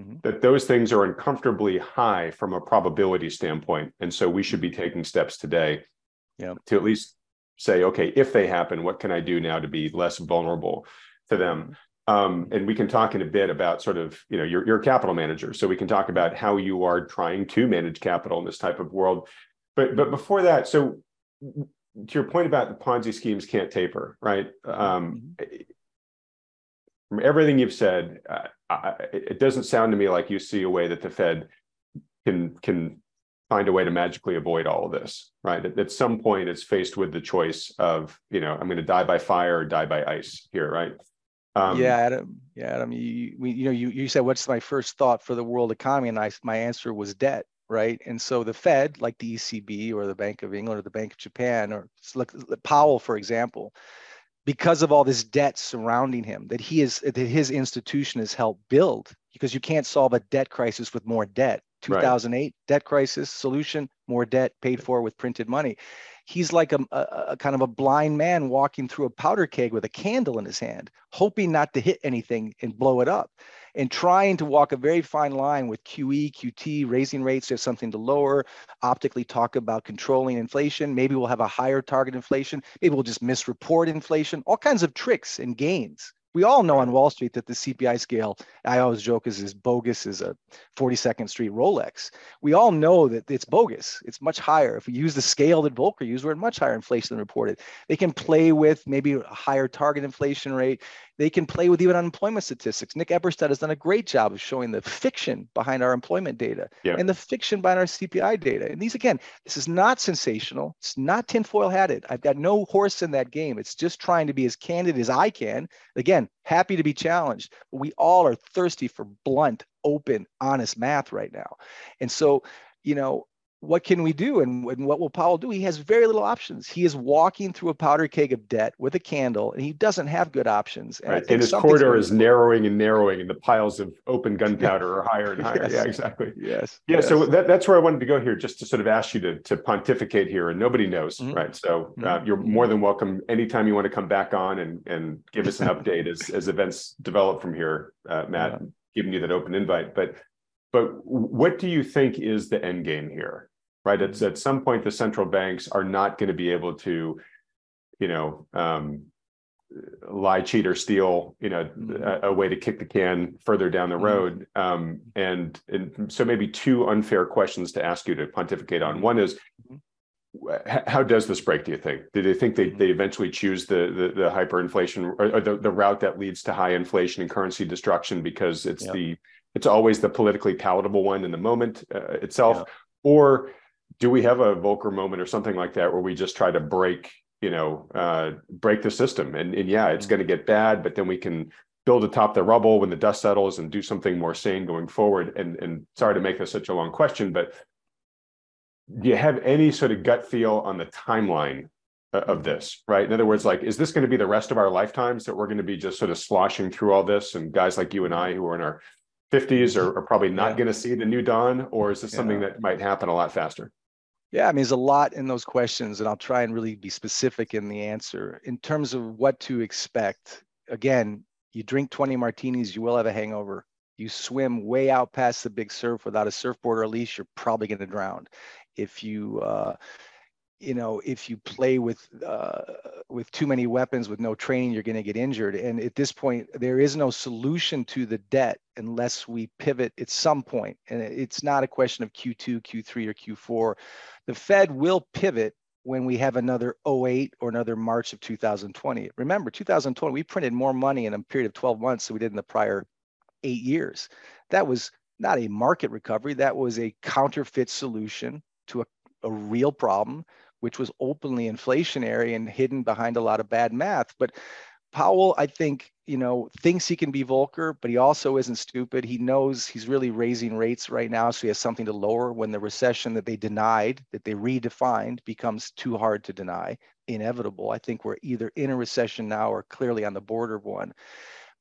mm-hmm. that those things are uncomfortably high from a probability standpoint. And so we should be mm-hmm. taking steps today yeah. to at least say, okay, if they happen, what can I do now to be less vulnerable to them? Mm-hmm. Um, and we can talk in a bit about sort of, you know, you're, you're a capital manager. So we can talk about how you are trying to manage capital in this type of world. But but before that, so to your point about the Ponzi schemes can't taper, right? Mm-hmm. From everything you've said, uh, I, it doesn't sound to me like you see a way that the Fed can can find a way to magically avoid all of this, right? At, at some point, it's faced with the choice of, you know, I'm going to die by fire or die by ice here, right? Um, yeah, Adam. Yeah, Adam. You, we, you know, you you said what's my first thought for the world economy, and I my answer was debt, right? And so the Fed, like the ECB or the Bank of England or the Bank of Japan, or look, Powell, for example, because of all this debt surrounding him that he is that his institution has helped build because you can't solve a debt crisis with more debt. 2008 right. debt crisis solution more debt paid for with printed money. He's like a, a, a, kind of a blind man walking through a powder keg with a candle in his hand hoping not to hit anything and blow it up and trying to walk a very fine line with QE, QT, raising rates to have something to lower, optically talk about controlling inflation. Maybe we'll have a higher target inflation. Maybe we'll just misreport inflation, all kinds of tricks and gains we all know on Wall Street that the CPI scale, I always joke, is as bogus as a 42nd Street Rolex. We all know that it's bogus. It's much higher. If we use the scale that Volcker used, we're at much higher inflation than reported. They can play with maybe a higher target inflation rate. They can play with even unemployment statistics. Nick Eberstadt has done a great job of showing the fiction behind our employment data yeah. and the fiction behind our CPI data. And these, again, this is not sensational. It's not tinfoil hatted. I've got no horse in that game. It's just trying to be as candid as I can. Again, happy to be challenged. But we all are thirsty for blunt, open, honest math right now. And so, you know, what can we do and, and, what will Powell do? He has very little options. He is walking through a powder keg of debt with a candle, and he doesn't have good options. And, right. and his corridor is narrowing and narrowing, and the piles of open (laughs) gunpowder are higher and higher. Yes. Yeah, exactly. Yes. Yeah. Yes. So that, that's where I wanted to go here, just to sort of ask you to, to pontificate here, and nobody knows, mm-hmm. right? So uh, mm-hmm. you're more than welcome anytime you want to come back on and and give us an (laughs) update as as events develop from here, uh, Matt. Yeah. Giving you that open invite, but but what do you think is the end game here? Right? It's at some point the central banks are not going to be able to, you know, um, lie, cheat, or steal, you know, mm-hmm. a, a, way to kick the can further down the mm-hmm. road. Um, and, and so maybe two unfair questions to ask you to pontificate on. One is, how does this break? Do you think? Do they think they, they eventually choose the the, the hyperinflation or, or the, the route that leads to high inflation and currency destruction because it's yep. the it's always the politically palatable one in the moment uh, itself, yep. or do we have a Volcker moment or something like that where we just try to break you know uh, break the system and, and yeah it's mm-hmm. going to get bad but then we can build atop the rubble when the dust settles and do something more sane going forward and and sorry to make this such a long question but do you have any sort of gut feel on the timeline of mm-hmm. this right in other words like is this going to be the rest of our lifetimes that we're going to be just sort of sloshing through all this and guys like you and i who are in our 50s are, are probably not yeah. going to see the new dawn or is this yeah. something that might happen a lot faster yeah, I mean, there's a lot in those questions, and I'll try and really be specific in the answer. In terms of what to expect, again, you drink 20 martinis, you will have a hangover. You swim way out past the big surf without a surfboard or a leash, you're probably going to drown. If you, uh, you know, if you play with uh, with too many weapons with no training, you're going to get injured. And at this point, there is no solution to the debt unless we pivot at some point. And it's not a question of Q2, Q3, or Q4. The Fed will pivot when we have another 08 or another March of 2020. Remember, 2020, we printed more money in a period of 12 months than we did in the prior eight years. That was not a market recovery, that was a counterfeit solution to a, a real problem, which was openly inflationary and hidden behind a lot of bad math. But Powell, I think, you know, thinks he can be Volcker, but he also isn't stupid. He knows he's really raising rates right now, so he has something to lower when the recession that they denied, that they redefined, becomes too hard to deny, inevitable. I think we're either in a recession now or clearly on the border of one.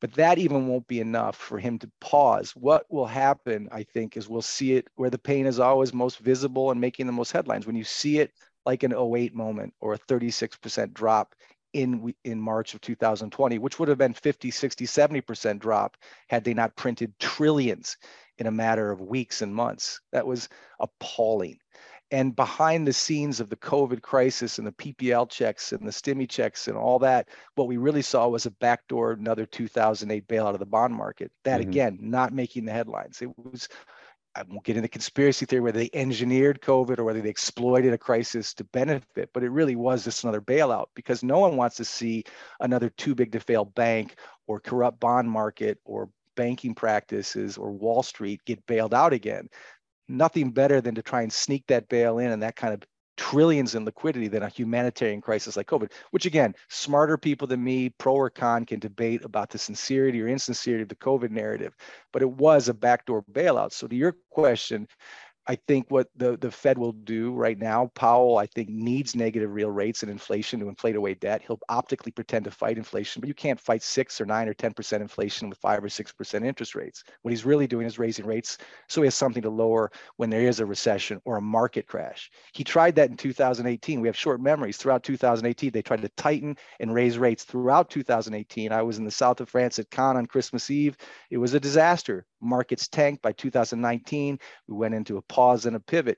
But that even won't be enough for him to pause. What will happen, I think, is we'll see it where the pain is always most visible and making the most headlines. When you see it like an 08 moment or a 36% drop in in March of 2020, which would have been 50, 60, 70% drop had they not printed trillions in a matter of weeks and months. That was appalling. And behind the scenes of the COVID crisis and the PPP checks and the STIMI checks and all that, what we really saw was a backdoor another 2008 bailout of the bond market. That mm-hmm. again, not making the headlines. It was I won't get into conspiracy theory whether they engineered COVID or whether they exploited a crisis to benefit, but it really was just another bailout because no one wants to see another too big to fail bank or corrupt bond market or banking practices or Wall Street get bailed out again. Nothing better than to try and sneak that bail in and that kind of trillions in liquidity than a humanitarian crisis like COVID, which again, smarter people than me, pro or con, can debate about the sincerity or insincerity of the COVID narrative. But it was a backdoor bailout. So to your question, I think what the, the Fed will do right now, Powell, I think, needs negative real rates and inflation to inflate away debt. He'll optically pretend to fight inflation, but you can't fight six or nine or 10% inflation with five or 6% interest rates. What he's really doing is raising rates so he has something to lower when there is a recession or a market crash. He tried that in 2018. We have short memories. Throughout 2018, they tried to tighten and raise rates throughout 2018. I was in the south of France at Cannes on Christmas Eve. It was a disaster. Markets tanked by 2019. We went into a pause and a pivot.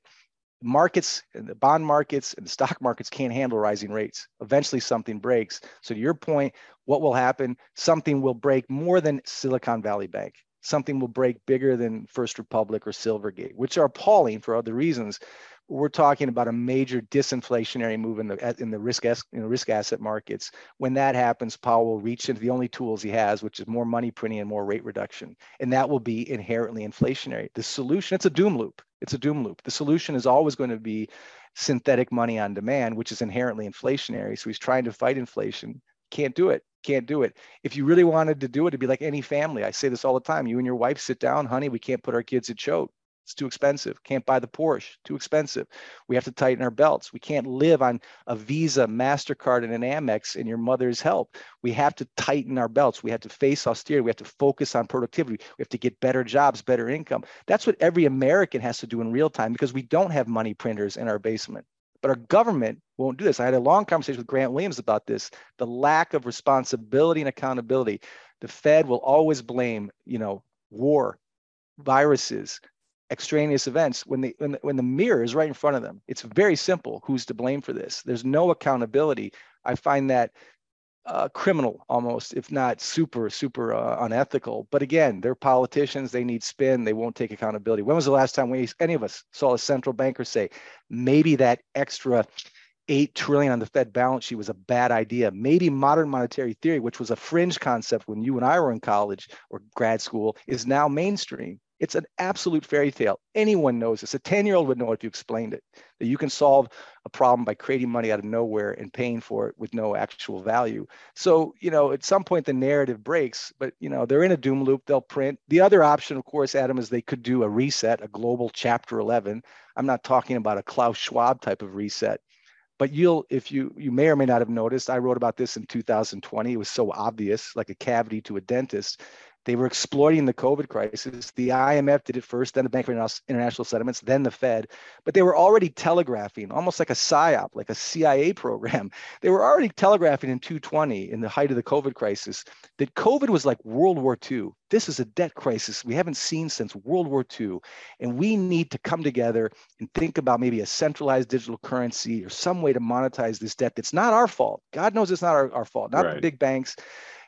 Markets and the bond markets and the stock markets can't handle rising rates. Eventually, something breaks. So, to your point, what will happen? Something will break more than Silicon Valley Bank. Something will break bigger than First Republic or Silvergate, which are appalling for other reasons we're talking about a major disinflationary move in the in the risk in the risk asset markets. When that happens, Powell will reach into the only tools he has, which is more money printing and more rate reduction, and that will be inherently inflationary. The solution, it's a doom loop. It's a doom loop. The solution is always going to be synthetic money on demand, which is inherently inflationary. So he's trying to fight inflation. Can't do it. Can't do it. If you really wanted to do it, it'd be like any family. I say this all the time. You and your wife sit down, honey. We can't put our kids at Choate it's too expensive. Can't buy the Porsche. Too expensive. We have to tighten our belts. We can't live on a Visa, MasterCard, and an Amex and your mother's help. We have to tighten our belts. We have to face austerity. We have to focus on productivity. We have to get better jobs, better income. That's what every American has to do in real time because we don't have money printers in our basement. But our government won't do this. I had a long conversation with Grant Williams about this the lack of responsibility and accountability. The Fed will always blame, you know, war, viruses, extraneous events when the, when the when the mirror is right in front of them it's very simple who's to blame for this there's no accountability i find that uh, criminal almost, if not super, super uh, unethical. But again, they're politicians. They need spin. They won't take accountability. When was the last time we, any of us, saw a central banker say, maybe that extra eight trillion on the Fed balance sheet was a bad idea. Maybe modern monetary theory, which was a fringe concept when you and I were in college or grad school, is now mainstream. It's an absolute fairy tale. Anyone knows this. A 10 year old would know if you explained it that you can solve a problem by creating money out of nowhere and paying for it with no actual value. So, you know, at some point the narrative breaks, but, you know, they're in a doom loop. They'll print. The other option, of course, Adam, is they could do a reset, a global chapter 11. I'm not talking about a Klaus Schwab type of reset but you'll if you you may or may not have noticed i wrote about this in 2020 it was so obvious like a cavity to a dentist they were exploiting the COVID crisis. The IMF did it first, then the Bank of International Settlements, then the Fed. But they were already telegraphing, almost like a PSYOP, like a CIA program. (laughs) They were already telegraphing in 220, in the height of the COVID crisis, that COVID was like World War II. This is a debt crisis we haven't seen since World War II. And we need to come together and think about maybe a centralized digital currency or some way to monetize this debt that's not our fault. God knows it's not our, our fault, not right. the big banks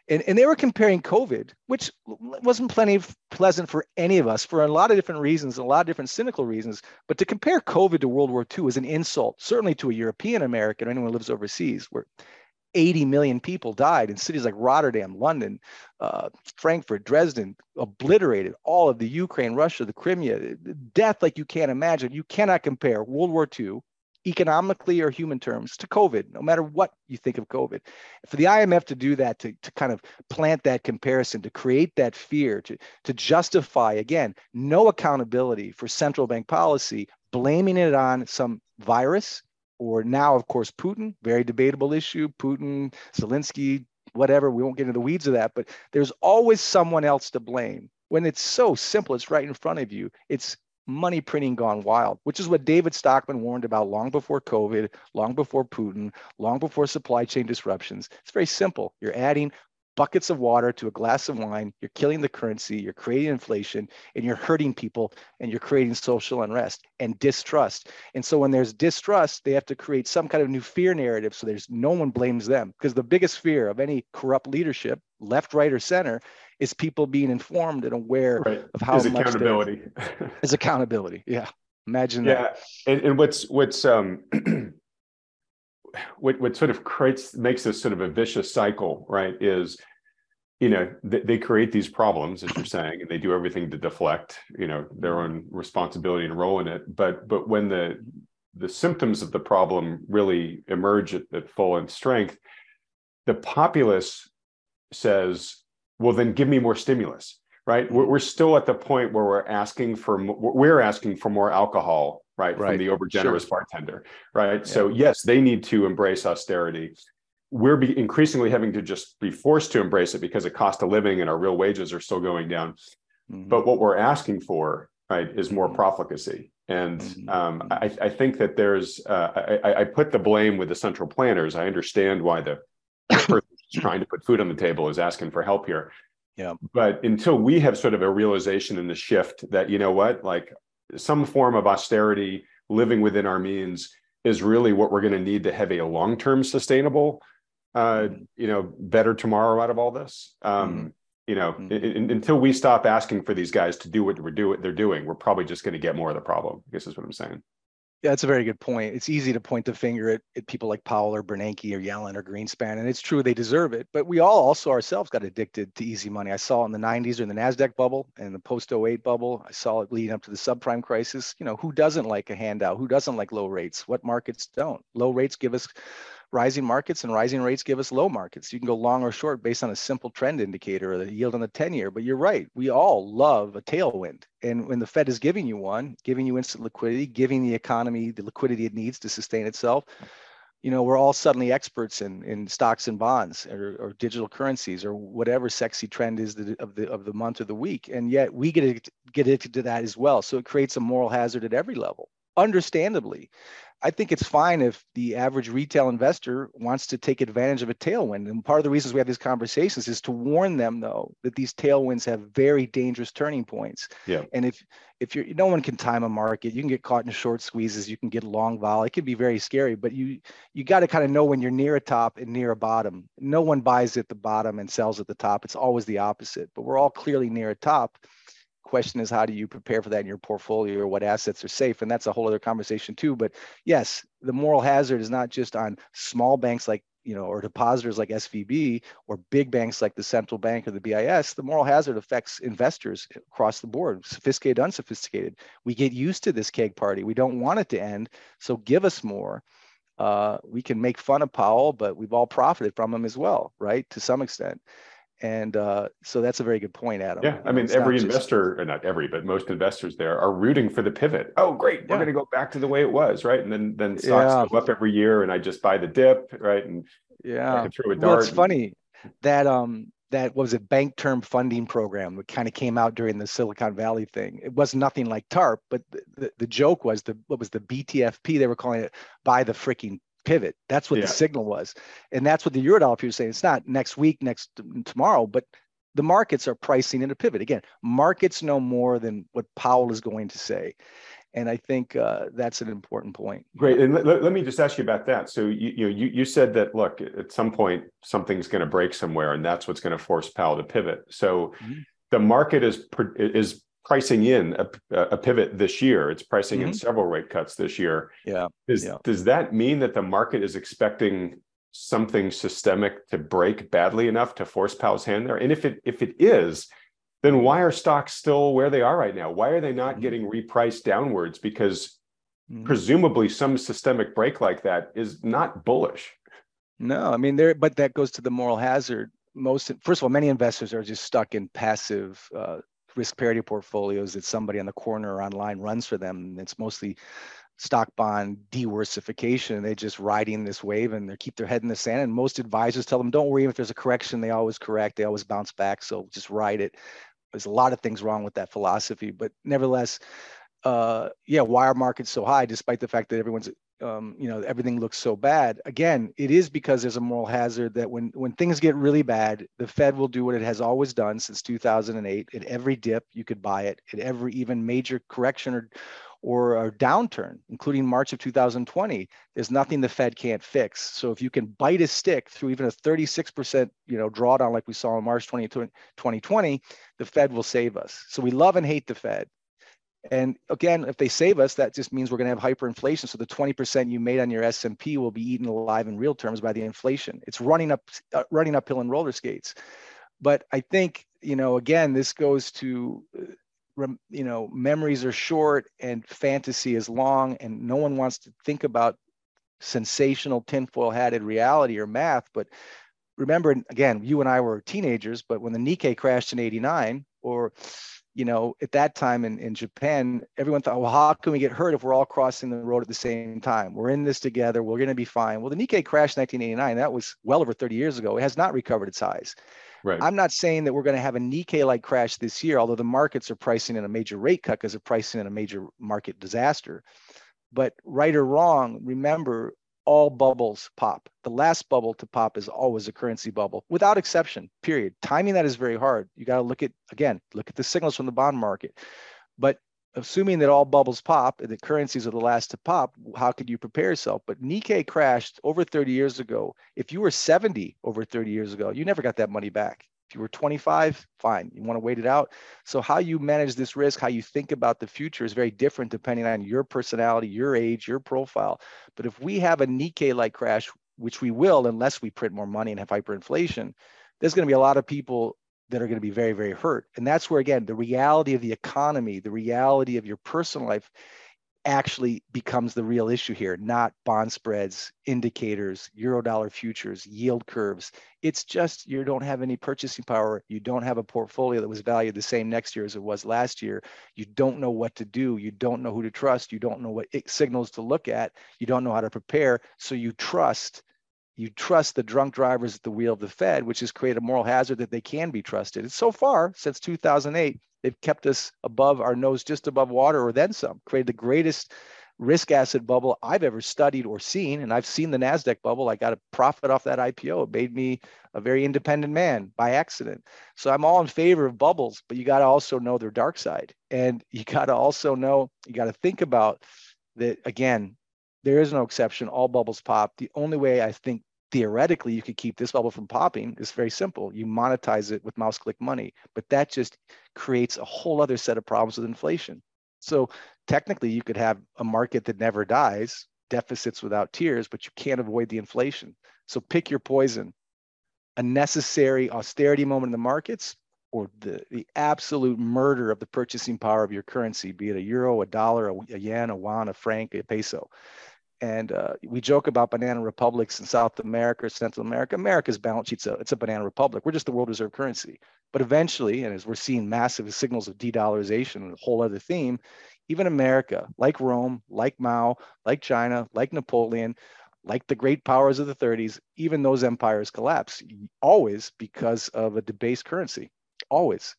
and, and they were comparing COVID, which wasn't plenty pleasant for any of us for a lot of different reasons, a lot of different cynical reasons. But to compare COVID to World War II is an insult, certainly to a European American or anyone who lives overseas, where 80 million people died in cities like Rotterdam, London, uh, Frankfurt, Dresden, obliterated all of the Ukraine, Russia, the Crimea, death like you can't imagine. You cannot compare World War II economically or human terms to COVID, no matter what you think of COVID. For the IMF to do that, to, to kind of plant that comparison, to create that fear, to, to justify, again, no accountability for central bank policy, blaming it on some virus, or now, of course, Putin, very debatable issue, Putin, Zelensky, whatever, we won't get into the weeds of that, but there's always someone else to blame when it's so simple, it's right in front of you. It's money printing gone wild, which is what David Stockman warned about long before COVID, long before Putin, long before supply chain disruptions. It's very simple. You're adding buckets of water to a glass of wine, you're killing the currency, you're creating inflation, and you're hurting people, and you're creating social unrest and distrust. And so when there's distrust, they have to create some kind of new fear narrative so there's no one blames them. Because the biggest fear of any corrupt leadership, left, right, or center, is people being informed and aware right. of how is much accountability (laughs) is accountability. Yeah. Imagine yeah. that. And, and what's what's um (clears throat) what what sort of creates makes this sort of a vicious cycle, right? Is you know they, they create these problems as you're saying and they do everything to deflect you know their own responsibility and role in it but but when the the symptoms of the problem really emerge at, at full in strength the populace says well then give me more stimulus right we're, we're still at the point where we're asking for we're asking for more alcohol right, right. from the overgenerous sure. bartender right yeah. so yes they need to embrace austerity we're be increasingly having to just be forced to embrace it because the cost of living and our real wages are still going down mm-hmm. but what we're asking for right is more mm-hmm. profligacy and mm-hmm. um, mm-hmm. I, I, think that there's uh, I, I, put the blame with the central planners i understand why the (coughs) person trying to put food on the table is asking for help here. Yeah. But until we have sort of a realization and the shift that, you know what, like some form of austerity, living within our means is really what we're going to need to have a long-term sustainable, uh, mm-hmm. you know, better tomorrow out of all this. Um, mm-hmm. You know, mm-hmm. in, until we stop asking for these guys to do what we're doing, they're doing, we're probably just going to get more of the problem. I guess is what I'm saying. Yeah, that's a very good point. It's easy to point the finger at, at people like Powell or Bernanke or Yellen or Greenspan, and it's true they deserve it. But we all also ourselves got addicted to easy money. I saw it in the 90s or in the NASDAQ bubble and the post 08 bubble. I saw it leading up to the subprime crisis. You know, who doesn't like a handout? Who doesn't like low rates? What markets don't? Low rates give us rising markets and rising rates give us low markets. You can go long or short based on a simple trend indicator or the yield on the 10 year. But you're right. We all love a tailwind. And when the Fed is giving you one, giving you instant liquidity, giving the economy the liquidity it needs to sustain itself, you know, we're all suddenly experts in, in stocks and bonds or, or digital currencies or whatever sexy trend is the, of the of the month or the week. And yet we get get addicted to that as well. So it creates a moral hazard at every level, understandably. I think it's fine if the average retail investor wants to take advantage of a tailwind. And part of the reasons we have these conversations is to warn them, though, that these tailwinds have very dangerous turning points. Yeah. And if if you're no one can time a market, you can get caught in short squeezes, you can get long vol. It can be very scary, but you you got to kind of know when you're near a top and near a bottom. No one buys at the bottom and sells at the top. It's always the opposite. But we're all clearly near a top question is how do you prepare for that in your portfolio or what assets are safe? And that's a whole other conversation too. But yes the moral hazard is not just on small banks like you know or depositors like svb or big banks like the central bank or the bis the moral hazard affects investors across the board sophisticated unsophisticated. We get used to this keg party. We don't want it to end. So give us more. Uh, we can make fun of powell but we've all profited from him as well right to some extent and uh, so that's a very good point, Adam. Yeah, I mean, it's every investor, or not every, but most investors there are rooting for the pivot. Oh, great, we're yeah. going to go back to the way it was, right? And then then stocks yeah. go up every year, and I just buy the dip, right? And yeah, throw a dart. Well, it's funny that um that was a bank term funding program that kind of came out during the Silicon Valley thing. It was nothing like TARP, but the, the, the joke was the what was the BTFP? They were calling it buy the freaking pivot. That's what yeah. the signal was. And that's what the Eurodollar future is saying. It's not next week, next tomorrow, but the markets are pricing in a pivot. Again, markets know more than what Powell is going to say. And I think uh, that's an important point. Great. And let, let, me just ask you about that. So you, you know, you, you said that, look, at some point, something's going to break somewhere and that's what's going to force Powell to pivot. So mm-hmm. the market is, is pricing in a, a, pivot this year. It's pricing mm-hmm. in several rate cuts this year. Yeah. Does, yeah. does that mean that the market is expecting something systemic to break badly enough to force Powell's hand there? And if it if it is, then why are stocks still where they are right now? Why are they not mm-hmm. getting repriced downwards? Because mm-hmm. presumably some systemic break like that is not bullish. No, I mean there, but that goes to the moral hazard most first of all many investors are just stuck in passive uh, risk parity portfolios that somebody on the corner or online runs for them. It's mostly stock bond diversification. They're just riding this wave and they keep their head in the sand. And most advisors tell them, don't worry if there's a correction, they always correct, they always bounce back. So just ride it. There's a lot of things wrong with that philosophy, but nevertheless, uh, yeah, why are markets so high despite the fact that everyone's um, you know everything looks so bad. Again it is because there's a moral hazard that when when things get really bad the fed will do what it has always done since 2008 at every dip you could buy it. At every even major correction or or a downturn including march of 2020 there's nothing the fed can't fix. So if you can bite a stick through even a 36% you know drawdown like we saw in march 2020 the fed will save us. So we love and hate the fed and again, if they save us, that just means we're going to have hyperinflation. So the 20% you made on your S&P will be eaten alive in real terms by the inflation. It's running up, uh, running uphill in roller skates. But I think, you know, again, this goes to, uh, you know, memories are short and fantasy is long, and no one wants to think about sensational tinfoil hatted reality or math. But remember, again, you and I were teenagers, but when the Nikkei crashed in 89 or you know, at that time in, in Japan, everyone thought, well, how can we get hurt if we're all crossing the road at the same time? We're in this together. We're going to be fine. Well, the Nikkei crashed in 1989. That was well over 30 years ago. It has not recovered its highs. Right. I'm not saying that we're going to have a Nikkei like crash this year, although the markets are pricing in a major rate cut because they're pricing in a major market disaster. But right or wrong, remember all bubbles pop. The last bubble to pop is always a currency bubble, without exception, period. Timing that is very hard. You got to look at, again, look at the signals from the bond market. But assuming that all bubbles pop and that currencies are the last to pop, how could you prepare yourself? But Nikkei crashed over 30 years ago. If you were 70 over 30 years ago, you never got that money back you were 25, fine. You want to wait it out. So how you manage this risk, how you think about the future is very different depending on your personality, your age, your profile. But if we have a Nikkei-like crash, which we will unless we print more money and have hyperinflation, there's going to be a lot of people that are going to be very, very hurt. And that's where, again, the reality of the economy, the reality of your personal life actually becomes the real issue here, not bond spreads, indicators, eurodollar futures, yield curves. It's just you don't have any purchasing power. You don't have a portfolio that was valued the same next year as it was last year. You don't know what to do. You don't know who to trust. You don't know what signals to look at. You don't know how to prepare. So you trust. You trust the drunk drivers at the wheel of the Fed, which has created a moral hazard that they can be trusted. And so far, since 2008, They've kept us above our nose, just above water, or then some. Created the greatest risk asset bubble I've ever studied or seen. And I've seen the NASDAQ bubble. I got a profit off that IPO. It made me a very independent man by accident. So I'm all in favor of bubbles, but you got to also know their dark side. And you got to also know, you got to think about that again, there is no exception. All bubbles pop. The only way I think theoretically you could keep this bubble from popping is very simple. You monetize it with mouse click money, but that just creates a whole other set of problems with inflation. So technically you could have a market that never dies, deficits without tears, but you can't avoid the inflation. So pick your poison. A necessary austerity moment in the markets or the, the absolute murder of the purchasing power of your currency, be it a euro, a dollar, a, a yen, a yuan, a franc, a peso. And uh, we joke about banana republics in South America, Central America. America's balance sheet's a, it's a banana republic. We're just the world reserve currency. But eventually, and as we're seeing massive signals of de-dollarization, a whole other theme, even America, like Rome, like Mao, like China, like Napoleon, like the great powers of the 30s, even those empires collapse always because of a debased currency. Always.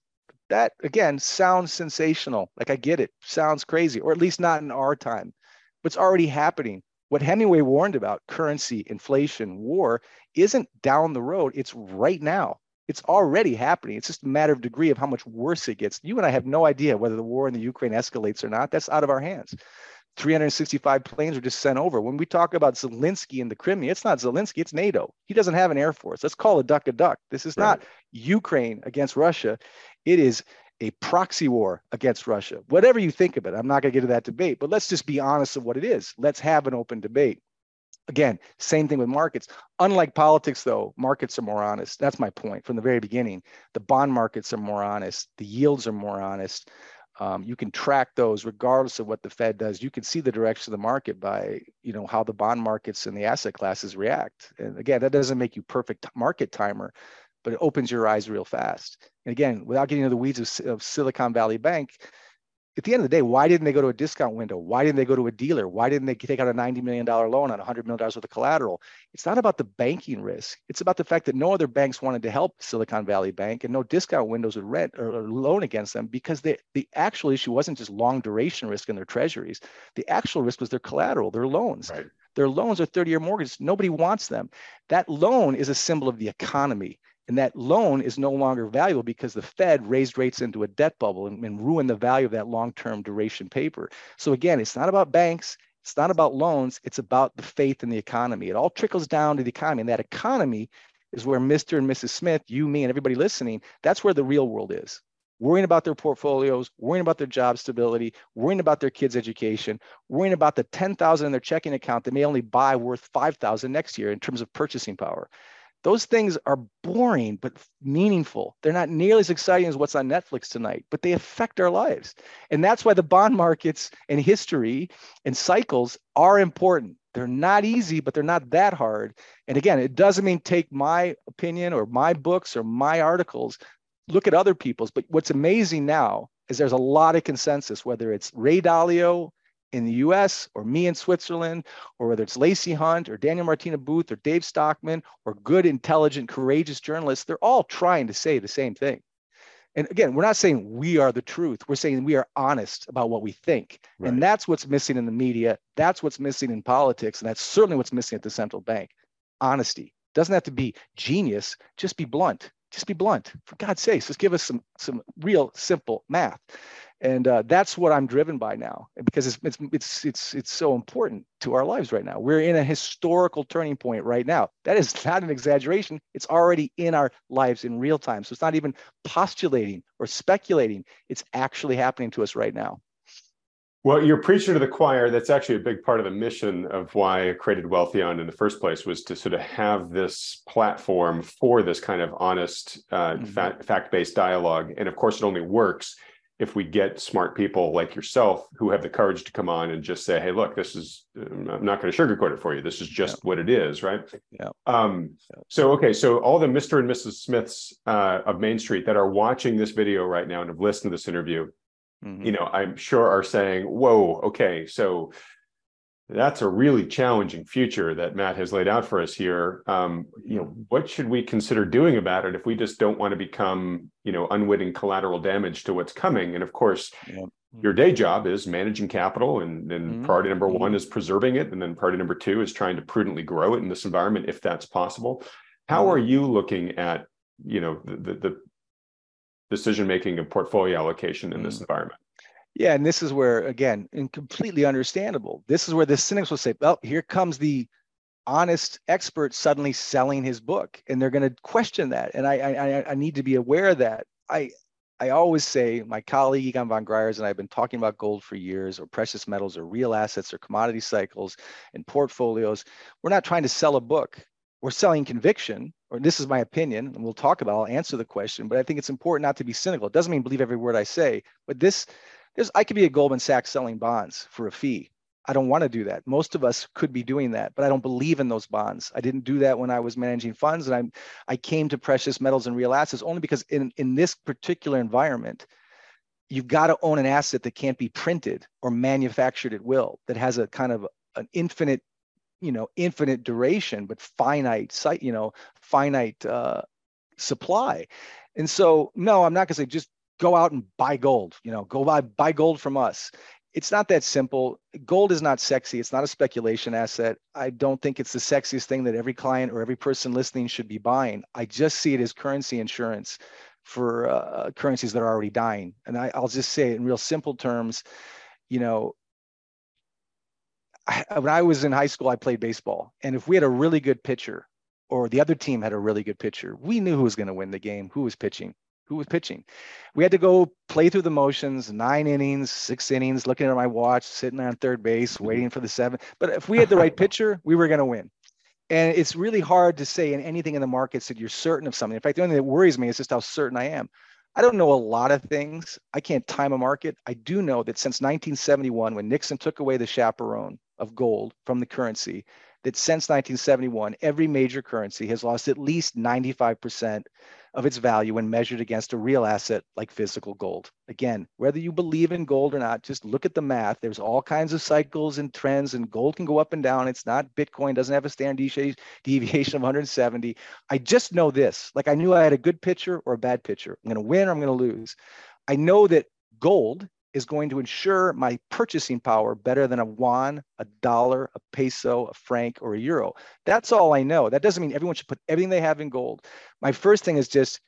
That again sounds sensational. Like I get it, sounds crazy, or at least not in our time, but it's already happening. What Hemingway warned about, currency, inflation, war, isn't down the road. It's right now. It's already happening. It's just a matter of degree of how much worse it gets. You and I have no idea whether the war in the Ukraine escalates or not. That's out of our hands. 365 planes were just sent over. When we talk about Zelensky and the Crimea, it's not Zelensky, it's NATO. He doesn't have an air force. Let's call a duck a duck. This is right. not Ukraine against Russia. It is a proxy war against Russia. Whatever you think of it, I'm not going to get to that debate, but let's just be honest of what it is. Let's have an open debate. Again, same thing with markets. Unlike politics, though, markets are more honest. That's my point from the very beginning. The bond markets are more honest. The yields are more honest. Um, you can track those regardless of what the Fed does. You can see the direction of the market by, you know, how the bond markets and the asset classes react. And again, that doesn't make you perfect market timer, but it opens your eyes real fast. And again, without getting into the weeds of, of Silicon Valley Bank, at the end of the day, why didn't they go to a discount window? Why didn't they go to a dealer? Why didn't they take out a $90 million loan on $100 million worth of collateral? It's not about the banking risk. It's about the fact that no other banks wanted to help Silicon Valley Bank and no discount windows would rent or, loan against them because they, the actual issue wasn't just long duration risk in their treasuries. The actual risk was their collateral, their loans. Right. Their loans are 30 year mortgages. Nobody wants them. That loan is a symbol of the economy. And that loan is no longer valuable because the Fed raised rates into a debt bubble and, and ruined the value of that long-term duration paper. So again, it's not about banks, it's not about loans, it's about the faith in the economy. It all trickles down to the economy. And that economy is where Mr. and Mrs. Smith, you, me, and everybody listening, that's where the real world is. Worrying about their portfolios, worrying about their job stability, worrying about their kids' education, worrying about the 10,000 in their checking account that may only buy worth 5,000 next year in terms of purchasing power. Those things are boring but meaningful. They're not nearly as exciting as what's on Netflix tonight, but they affect our lives. And that's why the bond markets and history and cycles are important. They're not easy, but they're not that hard. And again, it doesn't mean take my opinion or my books or my articles. Look at other people's. But what's amazing now is there's a lot of consensus, whether it's Ray Dalio in the US or me in Switzerland, or whether it's Lacey Hunt or Danielle DiMartino Booth or Dave Stockman or good, intelligent, courageous journalists, they're all trying to say the same thing. And again, we're not saying we are the truth. We're saying we are honest about what we think. Right. And that's what's missing in the media. That's what's missing in politics. And that's certainly what's missing at the central bank. Honesty. Doesn't have to be genius, just be blunt. Just be blunt. For God's sakes, just give us some some real simple math and uh, that's what I'm driven by now because it's, it's it's it's it's so important to our lives right now. We're in a historical turning point right now. That is not an exaggeration. It's already in our lives in real time. So it's not even postulating or speculating. It's actually happening to us right now. Well, you're preaching to the choir. That's actually a big part of the mission of why I created Wealthion in the first place was to sort of have this platform for this kind of honest, uh, mm-hmm. fact-based dialogue. And of course, it only works if we get smart people like yourself who have the courage to come on and just say, "Hey, look, this is I'm not going to sugarcoat it for you. This is just yeah. what it is, right?" Yeah. Um, so okay, so all the Mr. and Mrs. Smiths uh, of Main Street that are watching this video right now and have listened to this interview, mm-hmm. you know, I'm sure are saying, "Whoa, okay, so." that's a really challenging future that Matt has laid out for us here. Um, you know, what should we consider doing about it if we just don't want to become, you know, unwitting collateral damage to what's coming? And of course, yeah. your day job is managing capital and, and mm-hmm. priority number one mm-hmm. is preserving it and then priority number two is trying to prudently grow it in this environment if that's possible how mm-hmm. are you looking at you know the, the, the decision making and portfolio allocation in this mm. environment yeah and this is where again and completely understandable this is where the cynics will say well here comes the honest expert suddenly selling his book and they're going to question that and I, I i need to be aware of that i I always say my colleague Egon von Greyerz and I have been talking about gold for years, or precious metals, or real assets, or commodity cycles and portfolios. We're not trying to sell a book. We're selling conviction, or this is my opinion, and we'll talk about. I'll answer the question, but I think it's important not to be cynical. It doesn't mean believe every word I say, but this, there's I could be a Goldman Sachs selling bonds for a fee. I don't want to do that. Most of us could be doing that, but I don't believe in those bonds. I didn't do that when I was managing funds, and I I came to precious metals and real assets only because in in this particular environment, you've got to own an asset that can't be printed or manufactured at will, that has a kind of an infinite, you know, infinite duration, but finite site, you know, finite uh, supply. And so, no, I'm not going to say just go out and buy gold. You know, go buy buy gold from us it's not that simple. Gold is not sexy. It's not a speculation asset. I don't think it's the sexiest thing that every client or every person listening should be buying. I just see it as currency insurance for uh, currencies that are already dying. And I, will just say it in real simple terms. You know, when I was in high school, I played baseball, and if we had a really good pitcher, or the other team had a really good pitcher, we knew who was going to win the game, who was pitching who was pitching. We had to go play through the motions, nine innings, six innings, looking at my watch, sitting on third base, waiting for the seven. But if we had the right (laughs) pitcher, we were going to win. And it's really hard to say in anything in the markets that you're certain of something. In fact, the only thing that worries me is just how certain I am. I don't know a lot of things. I can't time a market. I do know that since 1971, when Nixon took away the chaperone of gold from the currency, that since 1971, every major currency has lost at least 95% of its value when measured against a real asset like physical gold. Again, whether you believe in gold or not, just look at the math. There's all kinds of cycles and trends, and gold can go up and down. It's not Bitcoin, doesn't have a standard deviation of 170. I just know this like I knew I had a good pitcher or a bad pitcher. I'm going to win or I'm going to lose. I know that gold is going to ensure my purchasing power better than a yuan, a dollar, a peso, a franc, or a euro. That's all I know. That doesn't mean everyone should put everything they have in gold. My first thing is just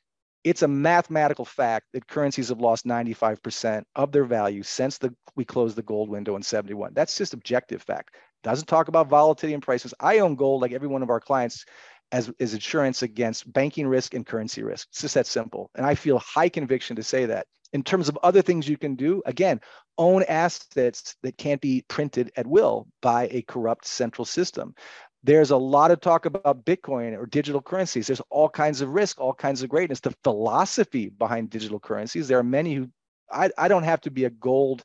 it's a mathematical fact that currencies have lost 95% of their value since the, we closed the gold window in 71. That's just objective fact. Doesn't talk about volatility and prices. I own gold like every one of our clients as, as insurance against banking risk and currency risk. It's just that simple. And I feel high conviction to say that in terms of other things you can do, again, own assets that can't be printed at will by a corrupt central system. There's a lot of talk about Bitcoin or digital currencies. There's all kinds of risk, all kinds of greatness. The philosophy behind digital currencies, there are many who, I, I don't have to be a gold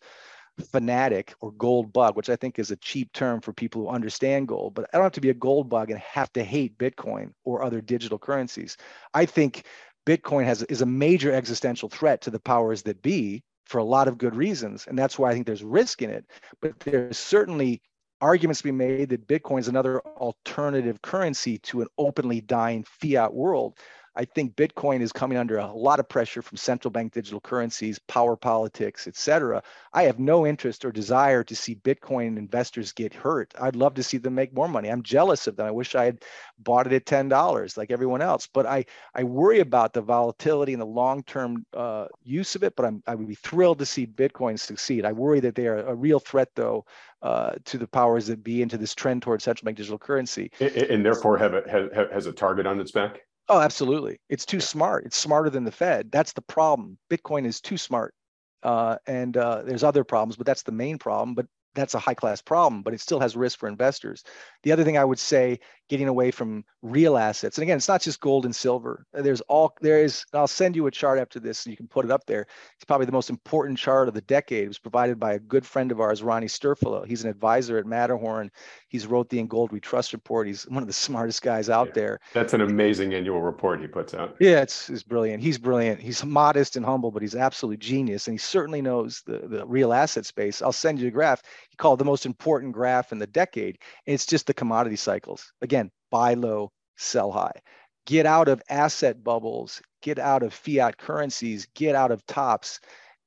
fanatic or gold bug, which I think is a cheap term for people who understand gold, but I don't have to be a gold bug and have to hate Bitcoin or other digital currencies. I think Bitcoin has is a major existential threat to the powers that be for a lot of good reasons, and that's why I think there's risk in it. But there's certainly arguments to be made that Bitcoin is another alternative currency to an openly dying fiat world. I think Bitcoin is coming under a lot of pressure from central bank digital currencies, power politics, et cetera. I have no interest or desire to see Bitcoin investors get hurt. I'd love to see them make more money. I'm jealous of them. I wish I had bought it at $10 like everyone else. But I, I worry about the volatility and the long-term uh, use of it, but I'm, I would be thrilled to see Bitcoin succeed. I worry that they are a real threat, though, uh, to the powers that be into this trend towards central bank digital currency. And, and therefore have a, has a target on its back? Oh, absolutely. It's too smart. It's smarter than the Fed. That's the problem. Bitcoin is too smart. Uh, and uh, there's other problems, but that's the main problem. But that's a high class problem, but it still has risk for investors. The other thing I would say, getting away from real assets, and again, it's not just gold and silver. There's all there is. I'll send you a chart after this, and you can put it up there. It's probably the most important chart of the decade. It was provided by a good friend of ours, Ronnie Stoeferle. He's an advisor at Matterhorn. He's wrote the In Gold We Trust report. He's one of the smartest guys out yeah, there. That's an amazing annual report he puts out. Yeah, it's, it's brilliant. He's brilliant. He's modest and humble, but he's absolute genius, and he certainly knows the, the real asset space. I'll send you a graph he called the most important graph in the decade. And it's just the commodity cycles. Again, buy low, sell high. Get out of asset bubbles, get out of fiat currencies, get out of tops,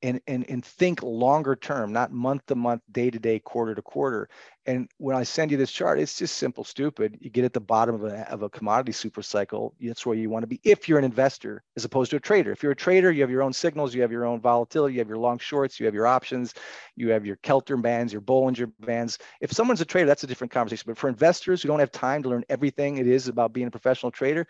and, and, and think longer term, not month to month, day to day, quarter to quarter. And when I send you this chart, it's just simple, stupid. You get at the bottom of a, of a commodity super cycle. That's where you want to be if you're an investor as opposed to a trader. If you're a trader, you have your own signals, you have your own volatility, you have your long shorts, you have your options, you have your Keltner bands, your Bollinger bands. If someone's a trader, that's a different conversation. But for investors who don't have time to learn everything it is about being a professional trader,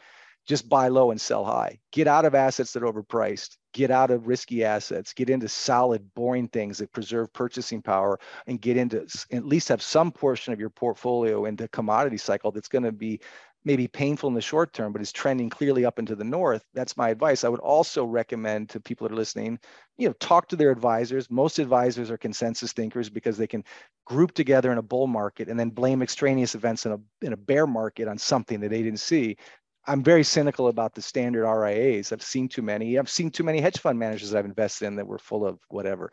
just buy low and sell high. Get out of assets that are overpriced. Get out of risky assets. Get into solid, boring things that preserve purchasing power and get into at least have some portion of your portfolio into commodity cycle that's going to be maybe painful in the short term, but is trending clearly up into the north. That's my advice. I would also recommend to people that are listening, you know, talk to their advisors. Most advisors are consensus thinkers because they can group together in a bull market and then blame extraneous events in a in a bear market on something that they didn't see. I'm very cynical about the standard RIAs. I've seen too many. I've seen too many hedge fund managers I've invested in that were full of whatever.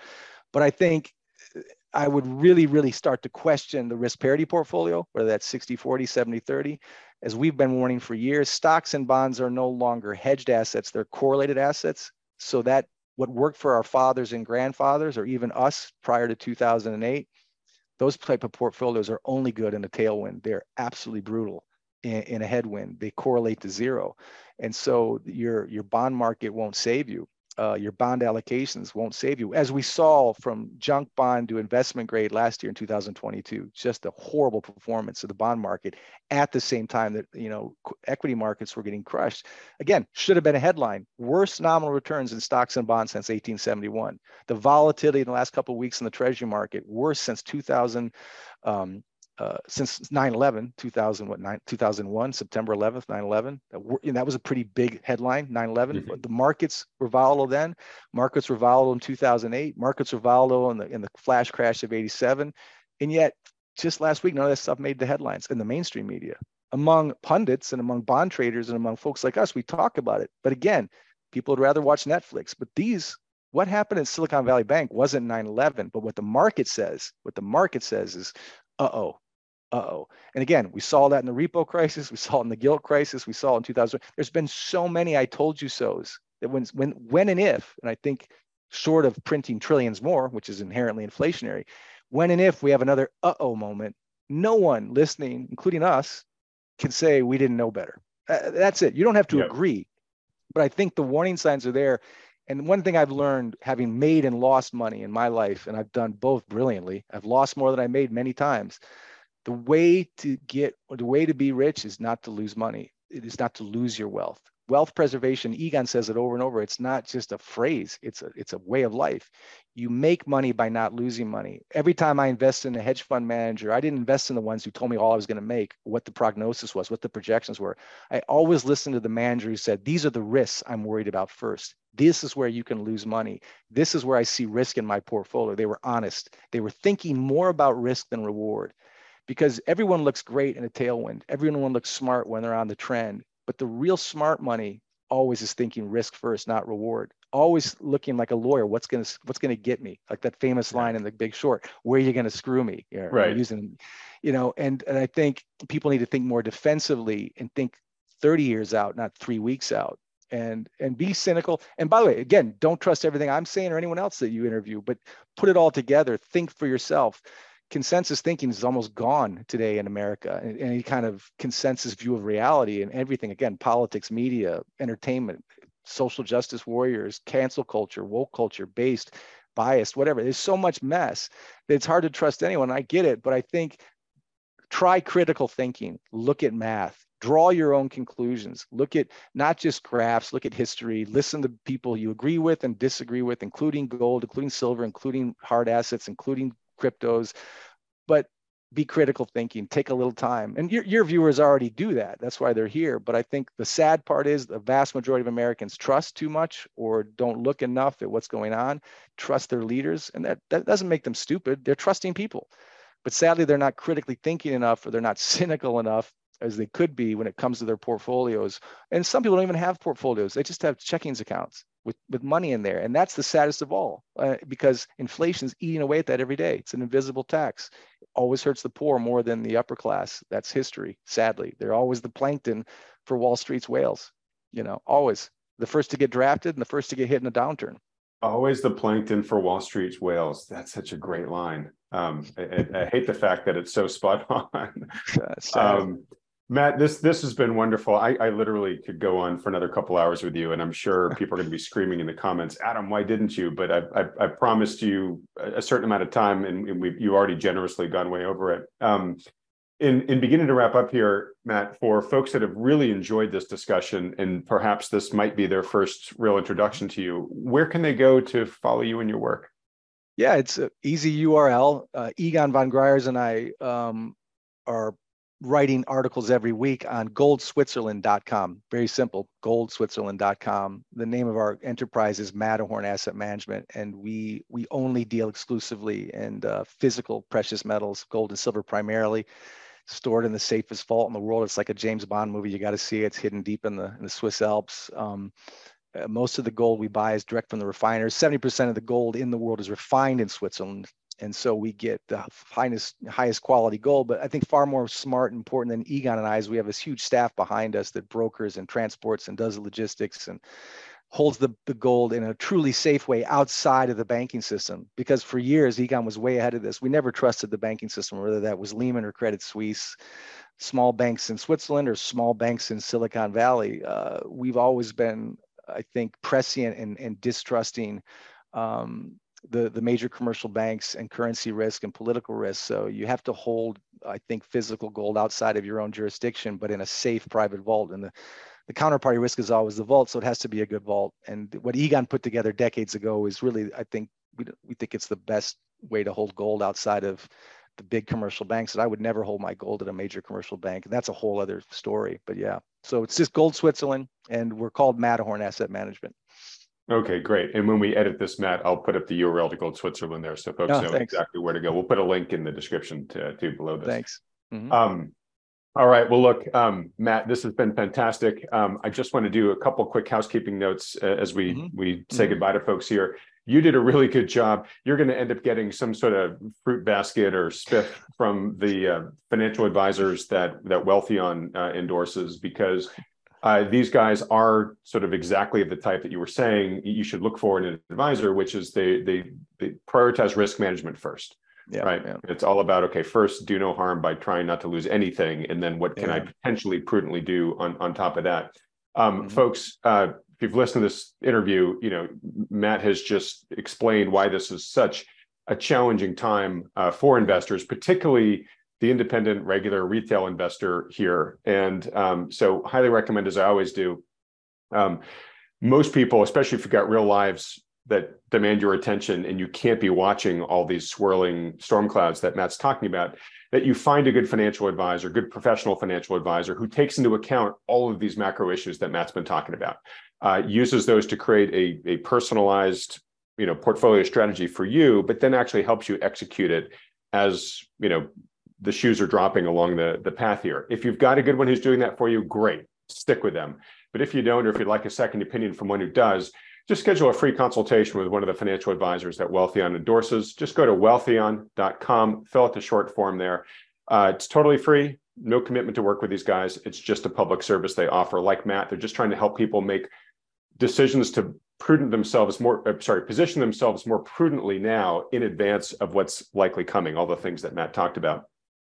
But I think uh, I would really, really start to question the risk parity portfolio, whether that's 60, 40, 70, 30. As we've been warning for years, stocks and bonds are no longer hedged assets, they're correlated assets. So that what worked for our fathers and grandfathers, or even us prior to 2008, those type of portfolios are only good in a tailwind. They're absolutely brutal in, in a headwind. They correlate to zero. And so your, your bond market won't save you. Uh, your bond allocations won't save you. As we saw from junk bond to investment grade last year in 2022, just a horrible performance of the bond market at the same time that you know equity markets were getting crushed. Again, should have been a headline: worst nominal returns in stocks and bonds since 1871. The volatility in the last couple of weeks in the Treasury market worse since 2000. Um, uh, since 9-11 2000 what 9, 2001 september 11th 9-11 that, that was a pretty big headline 9-11 mm-hmm. the markets were volatile then. Markets were volatile in 2008 markets were volatile in the in the flash crash of 87 and yet just last week none of that stuff made the headlines in the mainstream media. Among pundits and among bond traders and among folks like us we talk about it. But again people would rather watch netflix. But these what happened in silicon valley bank wasn't 9-11 but what the market says what the market says is uh-oh uh-oh. And again, we saw that in the repo crisis, we saw it in the gilt crisis, we saw it in 2000. There's been so many I told you so's that when when when and if, and I think short of printing trillions more, which is inherently inflationary, when and if we have another uh-oh moment, no one listening, including us, can say we didn't know better. Uh, that's it. You don't have to yep. agree, but I think the warning signs are there. And one thing I've learned having made and lost money in my life, and I've done both brilliantly, I've lost more than I made many times the way to get the way to be rich is not to lose money. It is not to lose your wealth. Wealth preservation egon says it over and over it's not just a phrase it's a it's a way of life. You make money by not losing money. Every time i invest in a hedge fund manager i didn't invest in the ones who told me all i was going to make what the prognosis was what the projections were. I always listened to the manager who said these are the risks i'm worried about first. This is where you can lose money. This is where i see risk in my portfolio. They were honest. They were thinking more about risk than reward because everyone looks great in a tailwind. Everyone looks smart when they're on the trend. But the real smart money always is thinking risk first, not reward. Always looking like a lawyer. What's gonna What's gonna get me? Like that famous line in The Big Short. Where are you gonna screw me? You know, right. Using, you know, and and I think people need to think more defensively and think 30 years out, not three weeks out. And and be cynical. And by the way, again, don't trust everything I'm saying or anyone else that you interview, but put it all together. Think for yourself consensus thinking is almost gone today in America. Any kind of consensus view of reality and everything, again, politics, media, entertainment, social justice warriors, cancel culture, woke culture, based, biased, whatever. There's so much mess that it's hard to trust anyone. I get it, but I think try critical thinking, look at math, draw your own conclusions, look at not just graphs, look at history, listen to people you agree with and disagree with, including gold, including silver, including hard assets, including cryptos, but be critical thinking, take a little time. And your, your viewers already do that. That's why they're here. But I think the sad part is the vast majority of Americans trust too much or don't look enough at what's going on, trust their leaders. And that, that doesn't make them stupid. They're trusting people. But sadly, they're not critically thinking enough or they're not (laughs) cynical enough as they could be when it comes to their portfolios. And some people don't even have portfolios, they just have checkings accounts with, with money in there. And that's the saddest of all uh, because inflation is eating away at that every day. It's an invisible tax. It always hurts the poor more than the upper class. That's history, sadly. They're always the plankton for Wall Street's whales, you know, always the first to get drafted and the first to get hit in a downturn. Always the plankton for Wall Street's whales. That's such a great line. Um, I, I, hate the fact that it's so spot on. (laughs) um, Matt, this this has been wonderful. I, I literally could go on for another couple hours with you, and I'm sure (laughs) people are going to be screaming in the comments, "Adam, why didn't you?" But I I, I promised you a certain amount of time, and, and we you already generously gone way over it. Um, in in beginning to wrap up here, Matt, for folks that have really enjoyed this discussion, and perhaps this might be their first real introduction to you, where can they go to follow you and your work? Yeah, it's an easy URL. Uh, Egon von Greyerz and I um, are writing articles every week on goldswitzerland.com. Very simple, goldswitzerland.com. The name of our enterprise is Matterhorn Asset Management, and we we only deal exclusively in uh, physical precious metals, gold and silver primarily, stored in the safest vault in the world. It's like a James Bond movie. You got to see it. It's hidden deep in the in the Swiss Alps. Um, uh, most of the gold we buy is direct from the refiners. 70% of the gold in the world is refined in Switzerland and so we get the finest, highest quality gold. But I think far more smart and important than Egon and I is we have this huge staff behind us that brokers and transports and does logistics and holds the, the gold in a truly safe way outside of the banking system. Because for years, Egon was way ahead of this. We never trusted the banking system, whether that was Lehman or Credit Suisse, small banks in Switzerland or small banks in Silicon Valley. Uh, we've always been, I think, prescient and, and distrusting um, the, the major commercial banks and currency risk and political risk. So you have to hold, I think, physical gold outside of your own jurisdiction, but in a safe private vault. And the, the counterparty risk is always the vault, so it has to be a good vault. And what Egon put together decades ago is really, I think, we, we think it's the best way to hold gold outside of the big commercial banks. And I would never hold my gold at a major commercial bank. And that's a whole other story. But yeah, so it's just Gold Switzerland, and we're called Matterhorn Asset Management. Okay, great. And when we edit this, Matt, I'll put up the URL to Gold Switzerland there, so folks oh, know thanks. exactly where to go. We'll put a link in the description to, to below this. Thanks. Mm-hmm. Um, all right. Well, look, um, Matt, this has been fantastic. Um, I just want to do a couple quick housekeeping notes uh, as we mm-hmm. we say mm-hmm. goodbye to folks here. You did a really good job. You're going to end up getting some sort of fruit basket or spiff from the uh, financial advisors that that Wealthion uh, endorses because uh, these guys are sort of exactly the type that you were saying you should look for in an advisor, which is they they they prioritize risk management first. Yeah, right. Yeah. It's all about okay, first do no harm by trying not to lose anything, and then what can yeah. I potentially prudently do on on top of that. Um, mm-hmm. Folks, uh, if you've listened to this interview, you know Matt has just explained why this is such a challenging time uh, for investors, particularly the independent regular retail investor here. And um, so highly recommend, as I always do. Um, most people, especially if you've got real lives that demand your attention and you can't be watching all these swirling storm clouds that Matt's talking about, that you find a good financial advisor, good professional financial advisor who takes into account all of these macro issues that Matt's been talking about, uh, uses those to create a, a personalized you know portfolio strategy for you, but then actually helps you execute it as you know the shoes are dropping along the, the path here. If you've got a good one who's doing that for you, great, stick with them. But if you don't, or if you'd like a second opinion from one who does, just schedule a free consultation with one of the financial advisors that Wealthion endorses. Just go to wealthion.com, fill out the short form there. Uh, it's totally free, no commitment to work with these guys. It's just a public service they offer. Like Matt, they're just trying to help people make decisions to prudent themselves more, uh, sorry, position themselves more prudently now in advance of what's likely coming, all the things that Matt talked about.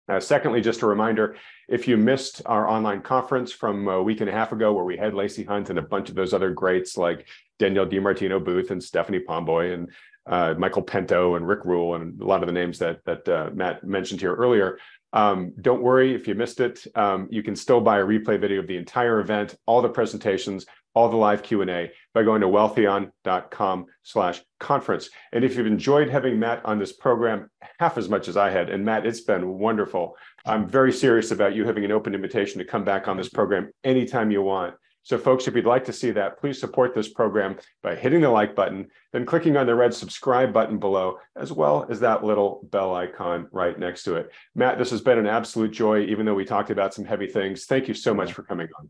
Uh, secondly, just a reminder, if you missed our online conference from a week and a half ago where we had Lacey Hunt and a bunch of those other greats like Danielle DiMartino Booth and Stephanie Pomboy and uh, Michael Pento and Rick Rule and a lot of the names that, that uh, Matt mentioned here earlier, um, don't worry if you missed it. Um, you can still buy a replay video of the entire event, all the presentations, all the live Q&A by going to wealthion.com slash conference. And if you've enjoyed having Matt on this program half as much as I had, and Matt, it's been wonderful. I'm very serious about you having an open invitation to come back on this program anytime you want. So folks, if you'd like to see that, please support this program by hitting the like button, then clicking on the red subscribe button below, as well as that little bell icon right next to it. Matt, this has been an absolute joy, even though we talked about some heavy things. Thank you so much for coming on.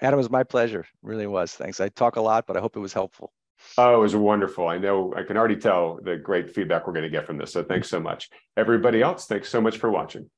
Adam, it was my pleasure. It really was. Thanks. I talk a lot, but I hope it was helpful. Oh, it was wonderful. I know I can already tell the great feedback we're going to get from this. So thanks so much. Everybody else, thanks so much for watching.